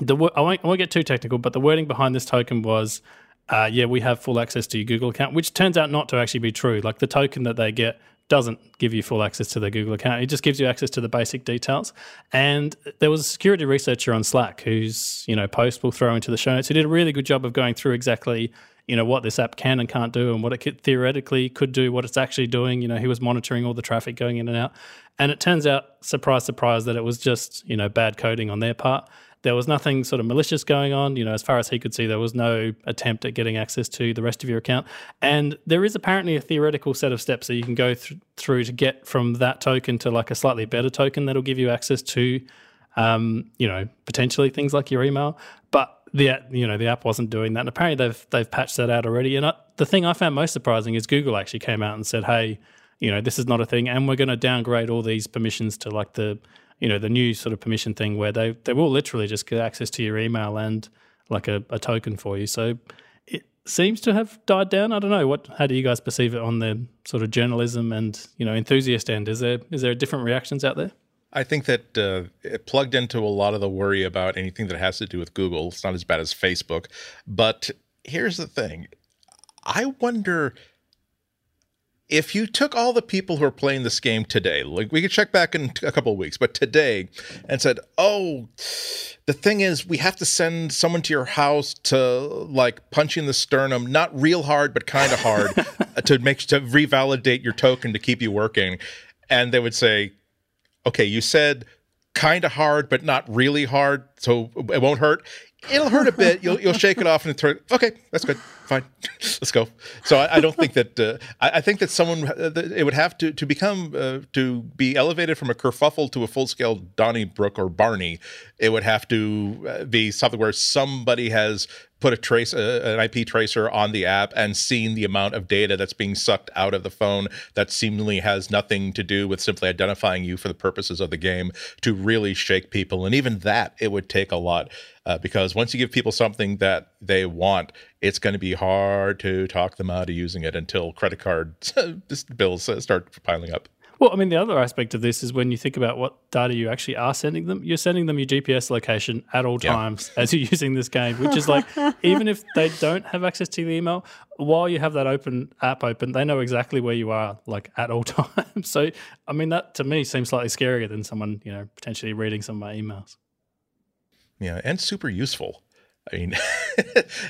the I won't, I won't get too technical, but the wording behind this token was uh, yeah, we have full access to your Google account, which turns out not to actually be true. Like the token that they get doesn't give you full access to their Google account. It just gives you access to the basic details. And there was a security researcher on Slack whose, you know, post we'll throw into the show notes who did a really good job of going through exactly, you know, what this app can and can't do and what it could, theoretically could do, what it's actually doing. You know, he was monitoring all the traffic going in and out. And it turns out, surprise, surprise, that it was just, you know, bad coding on their part. There was nothing sort of malicious going on. You know, as far as he could see, there was no attempt at getting access to the rest of your account. And there is apparently a theoretical set of steps that you can go th- through to get from that token to like a slightly better token that'll give you access to, um, you know, potentially things like your email. The you know the app wasn't doing that. And apparently they've they've patched that out already. And I, the thing I found most surprising is Google actually came out and said, "Hey, you know, this is not a thing, and we're going to downgrade all these permissions to like the you know the new sort of permission thing where they they will literally just get access to your email and like a, a token for you. So it seems to have died down. I don't know what. How do you guys perceive it on the sort of journalism and you know enthusiast end? Is there is there different reactions out there? I think that uh, it plugged into a lot of the worry about anything that has to do with Google. It's not as bad as Facebook, but here's the thing: I wonder if you took all the people who are playing this game today, like we could check back in a couple of weeks, but today, and said, "Oh, the thing is, we have to send someone to your house to like punch you in the sternum, not real hard, but kind of hard, to make to revalidate your token to keep you working," and they would say, "Okay, you said." Kind of hard, but not really hard, so it won't hurt it'll hurt a bit. You'll you'll shake it off and turn. Okay, that's good. Fine, let's go. So I, I don't think that uh, I, I, think that someone uh, it would have to to become uh, to be elevated from a kerfuffle to a full scale Donnybrook or Barney. It would have to uh, be something where somebody has put a trace uh, an IP tracer on the app and seen the amount of data that's being sucked out of the phone that seemingly has nothing to do with simply identifying you for the purposes of the game to really shake people. And even that it would take a lot uh, because once you give people something that they want it's going to be hard to talk them out of using it until credit card bills start piling up well, I mean, the other aspect of this is when you think about what data you actually are sending them, you're sending them your GPS location at all times as you're using this game, which is like, even if they don't have access to the email, while you have that open app open, they know exactly where you are, like at all times. So, I mean, that to me seems slightly scarier than someone, you know, potentially reading some of my emails. Yeah, and super useful. I mean,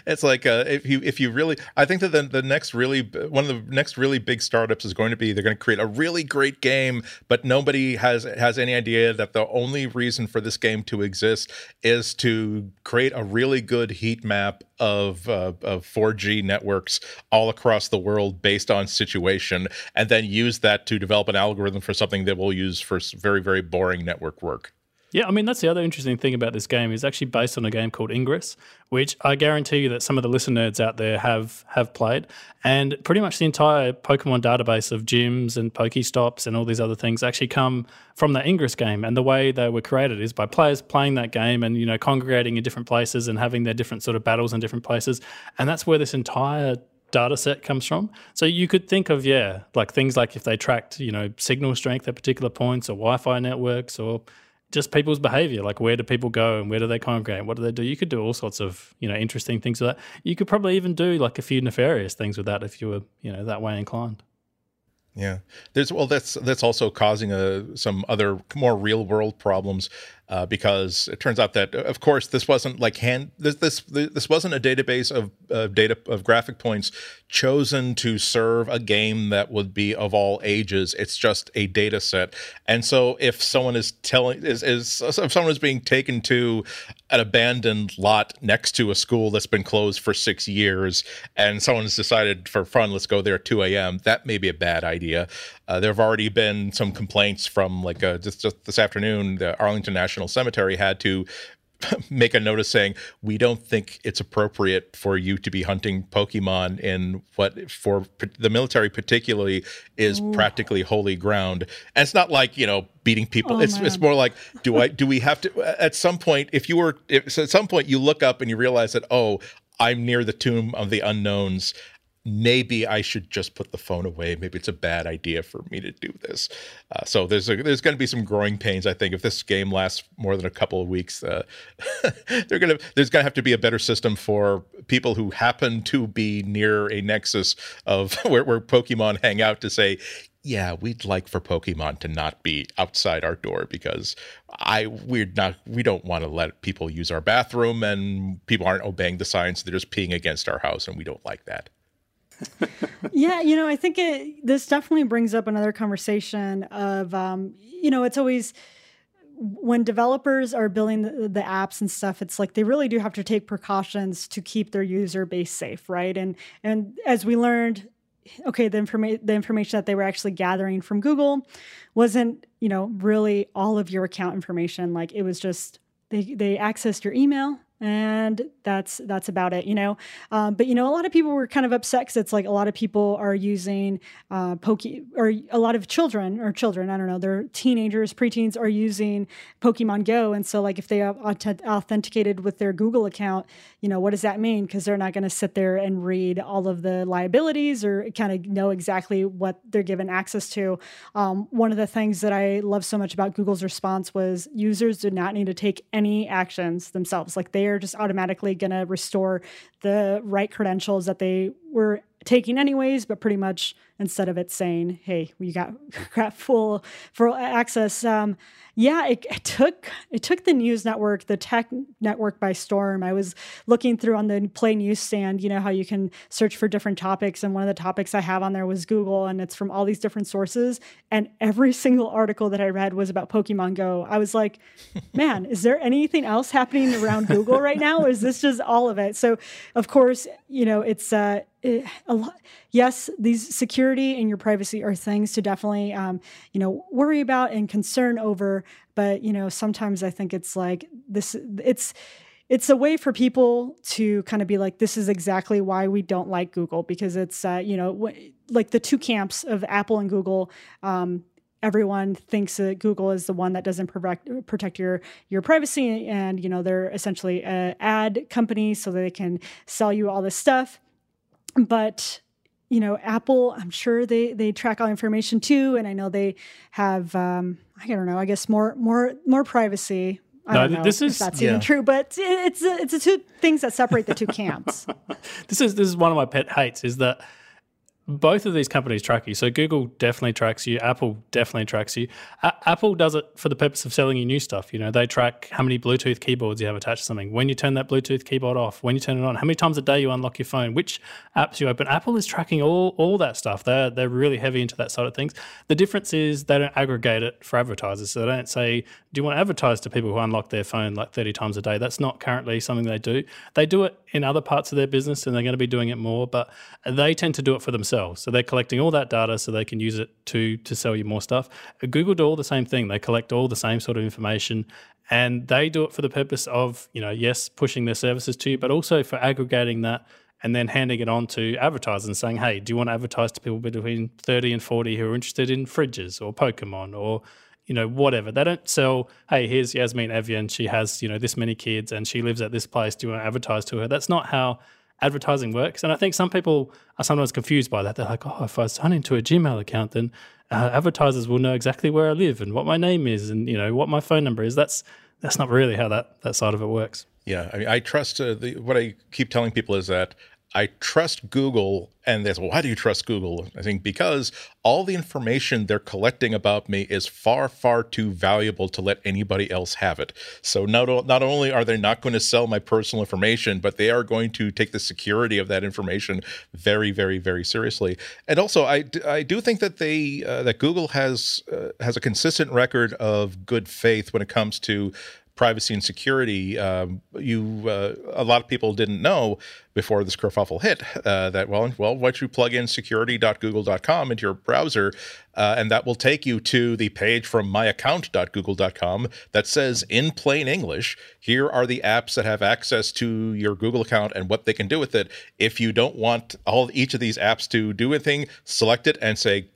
it's like uh, if you if you really, I think that the the next really one of the next really big startups is going to be they're going to create a really great game, but nobody has has any idea that the only reason for this game to exist is to create a really good heat map of uh, of 4G networks all across the world based on situation, and then use that to develop an algorithm for something that we'll use for very very boring network work. Yeah, I mean that's the other interesting thing about this game is actually based on a game called Ingress, which I guarantee you that some of the listener nerds out there have have played, and pretty much the entire Pokemon database of gyms and Pokestops and all these other things actually come from that Ingress game. And the way they were created is by players playing that game and you know congregating in different places and having their different sort of battles in different places, and that's where this entire data set comes from. So you could think of, yeah, like things like if they tracked, you know, signal strength at particular points or Wi Fi networks or just people's behavior like where do people go and where do they congregate what do they do? You could do all sorts of you know interesting things with that. You could probably even do like a few nefarious things with that if you were you know that way inclined. Yeah, there's well, that's that's also causing a, uh, some other more real world problems uh, because it turns out that of course this wasn't like hand this this this wasn't a database of uh, data of graphic points chosen to serve a game that would be of all ages. It's just a data set, and so if someone is telling is is if someone is being taken to an abandoned lot next to a school that's been closed for six years, and someone's decided for fun, let's go there at 2 a.m., that may be a bad idea. Uh, there have already been some complaints from, like, uh, just, just this afternoon, the Arlington National Cemetery had to make a notice saying we don't think it's appropriate for you to be hunting Pokemon in what for the military particularly is Ooh. practically holy ground. And it's not like you know beating people. Oh, it's man. it's more like do I do we have to uh, at some point if you were if, at some point you look up and you realize that oh I'm near the tomb of the unknowns maybe I should just put the phone away. Maybe it's a bad idea for me to do this. Uh, so there's a, there's going to be some growing pains. I think if this game lasts more than a couple of weeks, uh, they're to there's going to have to be a better system for people who happen to be near a nexus of where, where Pokemon hang out to say. Yeah, we'd like for Pokemon to not be outside our door because I we're not we don't want to let people use our bathroom and people aren't obeying the signs. They're just peeing against our house and we don't like that yeah, you know, I think it, this definitely brings up another conversation of, um, you know, it's always when developers are building the, the, apps and stuff, it's like they really do have to take precautions to keep their user base safe, right? And and as we learned, okay, the information the information that they were actually gathering from Google wasn't, you know, really all of your account information. Like it was just they they accessed your email and that's that's about it you know? Um, but you know a lot of people were kind of upset because it's like a lot of people are using uh, poke or a lot of children or children i don't know they're teenagers preteens are using pokemon go. And so like if they have authenticated with their google account you know what does that mean? Because they're not going to sit there and read all of the liabilities or kind of know exactly what they're given access to. Um, one of the things that i love so much about google's response was users do not need to take any actions themselves. Like they they're just automatically going to restore the right credentials that they were taking anyways, but pretty much instead of it saying, "Hey, we got got full full access." Um, yeah, it, it, took it took the news network, the tech network by storm. I was looking through on the Play Newsstand, you know how you can search for different topics, and one of the topics I have on there was Google, and it's from all these different sources. And every single article that I read was about Pokemon Go. I was like, man, is there anything else happening around Google right now, or is this just all of it? So, of course, you know it's. Uh, it, a lot, yes, these security and your privacy are things to definitely, um, you know, worry about and concern over. But you know, sometimes I think it's like this. It's it's a way for people to kind of be like, this is exactly why we don't like Google because it's, uh, you know, w- like the two camps of Apple and Google. Um, everyone thinks that Google is the one that doesn't protect protect your your privacy, and you know they're essentially a ad company, so that they can sell you all this stuff but you know apple i'm sure they they track all information too and i know they have um i don't know i guess more more more privacy I no, don't know this is that's yeah. even true, but it's it's the two things that separate the two camps. this is this is one of my pet hates is that both of these companies track you. So Google definitely tracks you. Apple definitely tracks you. A- Apple does it for the purpose of selling you new stuff. You know, they track how many Bluetooth keyboards you have attached to something, when you turn that Bluetooth keyboard off, when you turn it on, how many times a day you unlock your phone, which apps you open. Apple is tracking all all that stuff. They're they're really heavy into that side of things. The difference is they don't aggregate it for advertisers. So they don't say, do you want to advertise to people who unlock their phone like 30 times a day? That's not currently something they do. They do it in other parts of their business and they're going to be doing it more, but they tend to do it for themselves. So they're collecting all that data so they can use it to to sell you more stuff. Google do all the same thing. They collect all the same sort of information and they do it for the purpose of, you know, yes, pushing their services to you, but also for aggregating that and then handing it on to advertisers and saying, "Hey, do you want to advertise to people between 30 and 40 who are interested in fridges or Pokemon or you know, whatever. They don't sell, hey, here's Yasmine Evjen. She has, you know, this many kids and she lives at this place. Do you want to advertise to her? That's not how advertising works. And I think some people are sometimes confused by that. They're like, oh, if I sign into a Gmail account, then uh, advertisers will know exactly where I live and what my name is and, you know, what my phone number is. That's, that's not really how that, that side of it works. Yeah, I mean, I trust uh, the, what I keep telling people is that I trust Google. And there's, well, why do you trust Google? I think because all the information they're collecting about me is far, far too valuable to let anybody else have it. So not, not only are they not going to sell my personal information, but they are going to take the security of that information very, very, very seriously. And also, I, I do think that they uh, that Google has uh, has a consistent record of good faith when it comes to privacy and security, um, you uh, a lot of people didn't know before this kerfuffle hit uh, that well, well, why don't you plug in security.google.com into your browser, uh, and that will take you to the page from myaccount.google.com that says in plain English, here are the apps that have access to your Google account and what they can do with it. If you don't want all each of these apps to do anything, select it and say,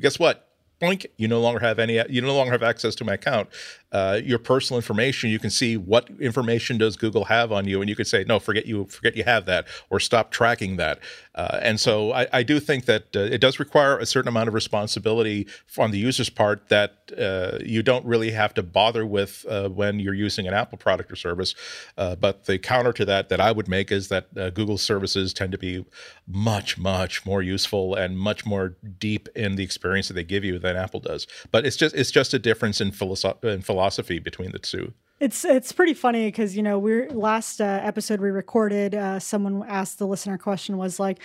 guess what? Boink, you no longer have any you no longer have access to my account. Uh, your personal information you can see what information does google have on you and you could say no forget you forget you have that or stop tracking that uh, and so I, I, do think that uh, it does require a certain amount of responsibility on the user's part that uh, you don't really have to bother with uh, when you're using an apple product or service uh, but the counter to that that i would make is that google services tend to be much much more useful and much more deep in the experience that they give you than apple does but it's just it's just a difference in, philosoph- in philosophy between the two. It's it's pretty funny because you know we're last uh, episode we recorded. Uh, someone asked the listener question was like,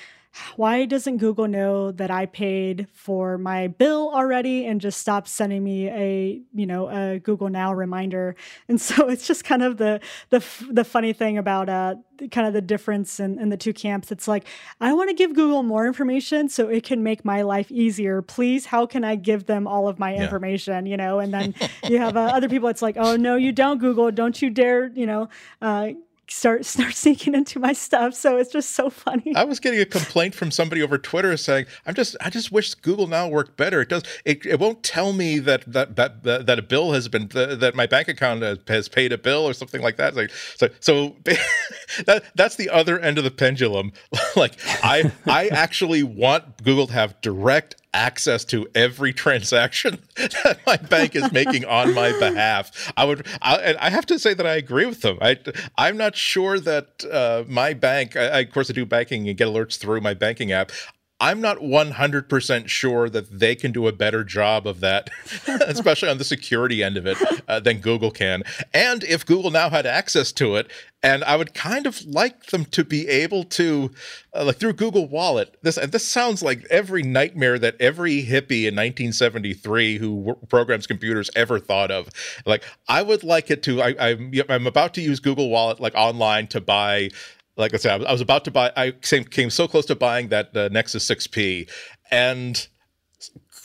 why doesn't Google know that I paid for my bill already and just stop sending me a you know a Google Now reminder? And so it's just kind of the the the funny thing about uh kind of the difference in, in the two camps. It's like I want to give Google more information so it can make my life easier. Please, how can I give them all of my yeah. information? You know, and then you have uh, other people. It's like, oh no, you don't Google. Don't you dare you know uh, start start sneaking into my stuff. So it's just so funny. I was getting a complaint from somebody over Twitter saying, "I'm just I just wish Google Now worked better. It does it, it won't tell me that that that that, a bill has been that my bank account has paid a bill or something like that." Like so so that that's the other end of the pendulum. like I I actually want Google to have direct access to every transaction that my bank is making on my behalf. I would, I, and I have to say that I agree with them. I, I'm not sure that uh, my bank. I, of course, I do banking and get alerts through my banking app. I'm not 100% sure that they can do a better job of that, especially on the security end of it, uh, than Google can. And if Google now had access to it, and I would kind of like them to be able to, uh, like through Google Wallet. This this sounds like every nightmare that every hippie in 1973 who w- programs computers ever thought of. Like I would like it to. I, I'm I'm about to use Google Wallet like online to buy like I said, I was about to buy. I came so close to buying that uh, Nexus 6P, and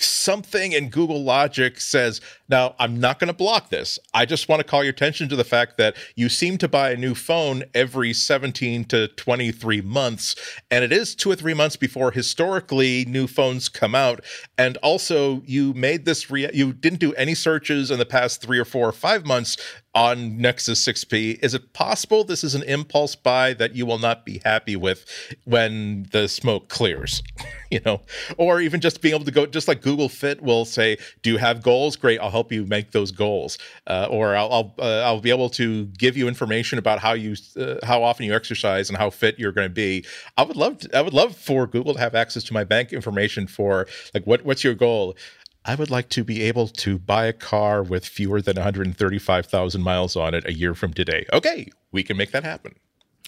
something in Google Logic says, now I'm not going to block this. I just want to call your attention to the fact that you seem to buy a new phone every 17 to 23 months, and it is two or three months before historically new phones come out. And also, you made this, re- you didn't do any searches in the past three or four or five months on Nexus 6P. Is it possible this is an impulse buy that you will not be happy with when the smoke clears? you know, or even just being able to go, just like Google Fit will say, "Do you have goals? Great, I'll help you make those goals." Uh, or I'll I'll, uh, I'll, be able to give you information about how you uh, how often you exercise and how fit you're going to be. I would love to, I would love for Google to have access to my bank information for like what what's your goal I would like to be able to buy a car with fewer than 135,000 miles on it a year from today. Okay, we can make that happen.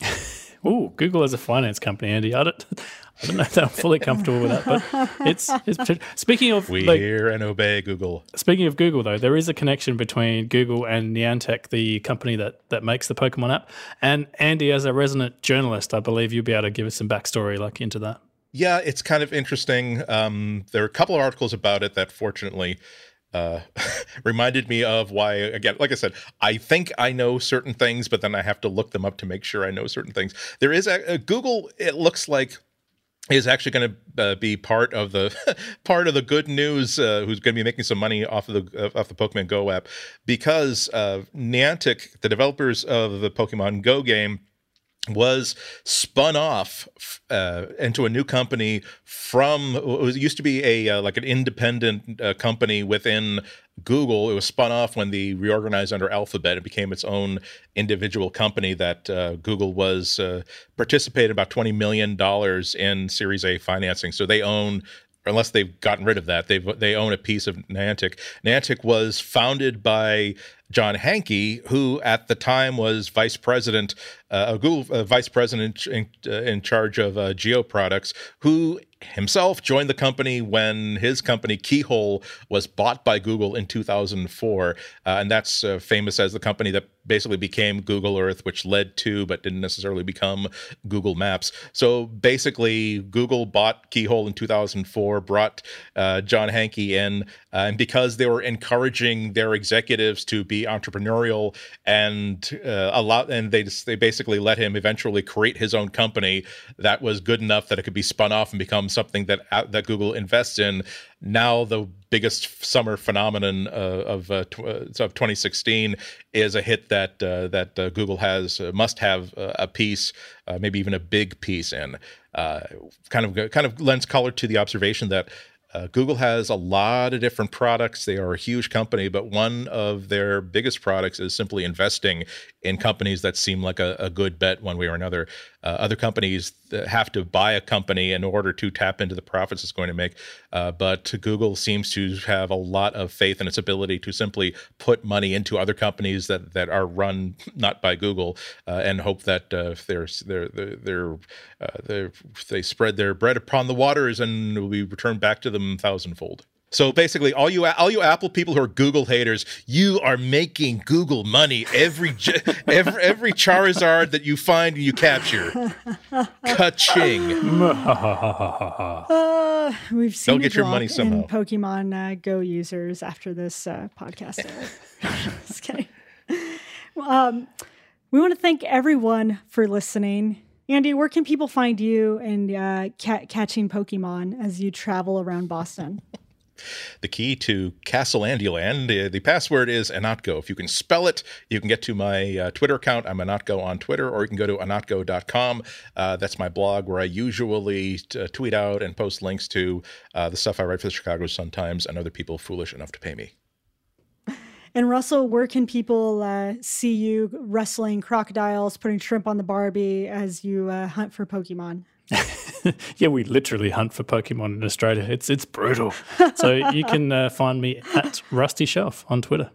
oh, Google is a finance company, Andy. I don't, I don't know if I'm fully comfortable with that, but it's, it's speaking of we like, hear and obey Google. Speaking of Google, though, there is a connection between Google and Niantic, the company that that makes the Pokemon app. And Andy, as a resident journalist, I believe you'll be able to give us some backstory like into that. Yeah, it's kind of interesting. Um, there are a couple of articles about it that fortunately uh, reminded me of why, again, like I said, I think I know certain things, but then I have to look them up to make sure I know certain things. There is a, a Google, it looks like is actually going to uh, be part of the part of the good news uh, who's going to be making some money off of the off the Pokemon Go app because uh, Niantic the developers of the Pokemon Go game was spun off uh, into a new company from it used to be a uh, like an independent uh, company within Google. It was spun off when they reorganized under Alphabet. It became its own individual company that uh, Google was uh, participated about twenty million dollars in Series A financing. So they own unless they've gotten rid of that, they they own a piece of Niantic. Niantic was founded by John Hanke, who at the time was vice president, uh, a Google uh, vice president in, uh, in charge of uh, Geo products, who himself joined the company when his company Keyhole was bought by Google in 2004, uh, and that's uh, famous as the company that basically became Google Earth, which led to but didn't necessarily become Google Maps. So basically, Google bought Keyhole in 2004, brought uh, John Hanke in, uh, and because they were encouraging their executives to be entrepreneurial and uh, a lot, and they just, they basically let him eventually create his own company that was good enough that it could be spun off and become something that uh, that Google invests in. Now the biggest summer phenomenon uh, of uh, tw- uh, of 2016 is a hit that uh, that uh, Google has must have a piece, maybe even a big piece in. kind of kind of lends color to the observation that uh, Google has a lot of different products. They are a huge company, but one of their biggest products is simply investing in companies that seem like a, a good bet one way or another. Uh, other companies have to buy a company in order to tap into the profits it's going to make. Uh, but Google seems to have a lot of faith in its ability to simply put money into other companies that, that are run not by Google uh, and hope that uh, they're, they're, they're, uh, they're, they spread their bread upon the waters and will be returned back to them thousandfold. So basically, all you all you Apple people who are Google haters, you are making Google money every every every Charizard that you find and you capture. Ka-ching. uh, we've seen Don't get your money somehow. Pokemon uh, Go users after this uh, podcast. Just kidding. Um, we want to thank everyone for listening. Andy, where can people find you and uh, ca- catching Pokemon as you travel around Boston? The key to Castle Andyland. The password is Ihnatko. If you can spell it, you can get to my uh, Twitter account. I'm Ihnatko on Twitter, or you can go to ihnatko.com. Uh, that's my blog where I usually t- uh, tweet out and post links to uh, the stuff I write for the Chicago Sun Times and other people foolish enough to pay me. And Russell, where can people uh, see you wrestling crocodiles, putting shrimp on the Barbie as you uh, hunt for Pokemon? yeah, we literally hunt for Pokemon in Australia. It's it's brutal. so you can uh, find me at Rusty Shelf on Twitter.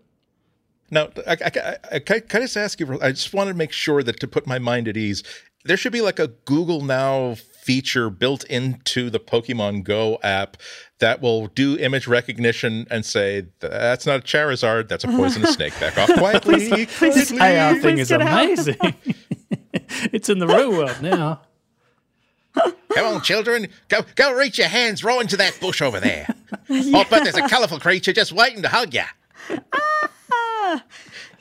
Now, I, I, I, can I just ask you? I just want to make sure that to put my mind at ease, there should be like a Google Now feature built into the Pokemon Go app that will do image recognition and say that's not a Charizard, that's a poisonous snake. Back off quietly. this AR thing is amazing. it's in the real world now. Come on, children. Go go reach your hands right into that bush over there. yeah. Oh, but there's a colourful creature just waiting to hug you. Ah.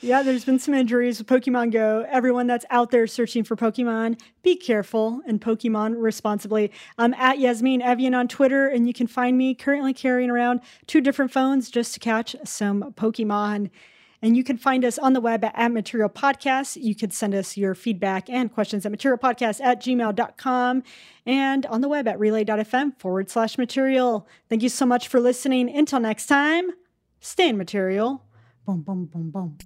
Yeah, there's been some injuries with Pokemon Go. Everyone that's out there searching for Pokemon, be careful and Pokemon responsibly. I'm at Yasmine Evjen on Twitter, and you can find me currently carrying around two different phones just to catch some Pokemon. And you can find us on the web at, at Material Podcast. You can send us your feedback and questions at materialpodcast at gmail.com and on the web at relay.fm forward slash material. Thank you so much for listening. Until next time, stay in material. Boom, boom, boom, boom.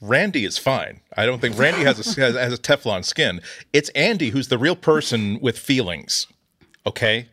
Randy is fine. I don't think Randy has a, has, has a Teflon skin. It's Andy who's the real person with feelings. Okay?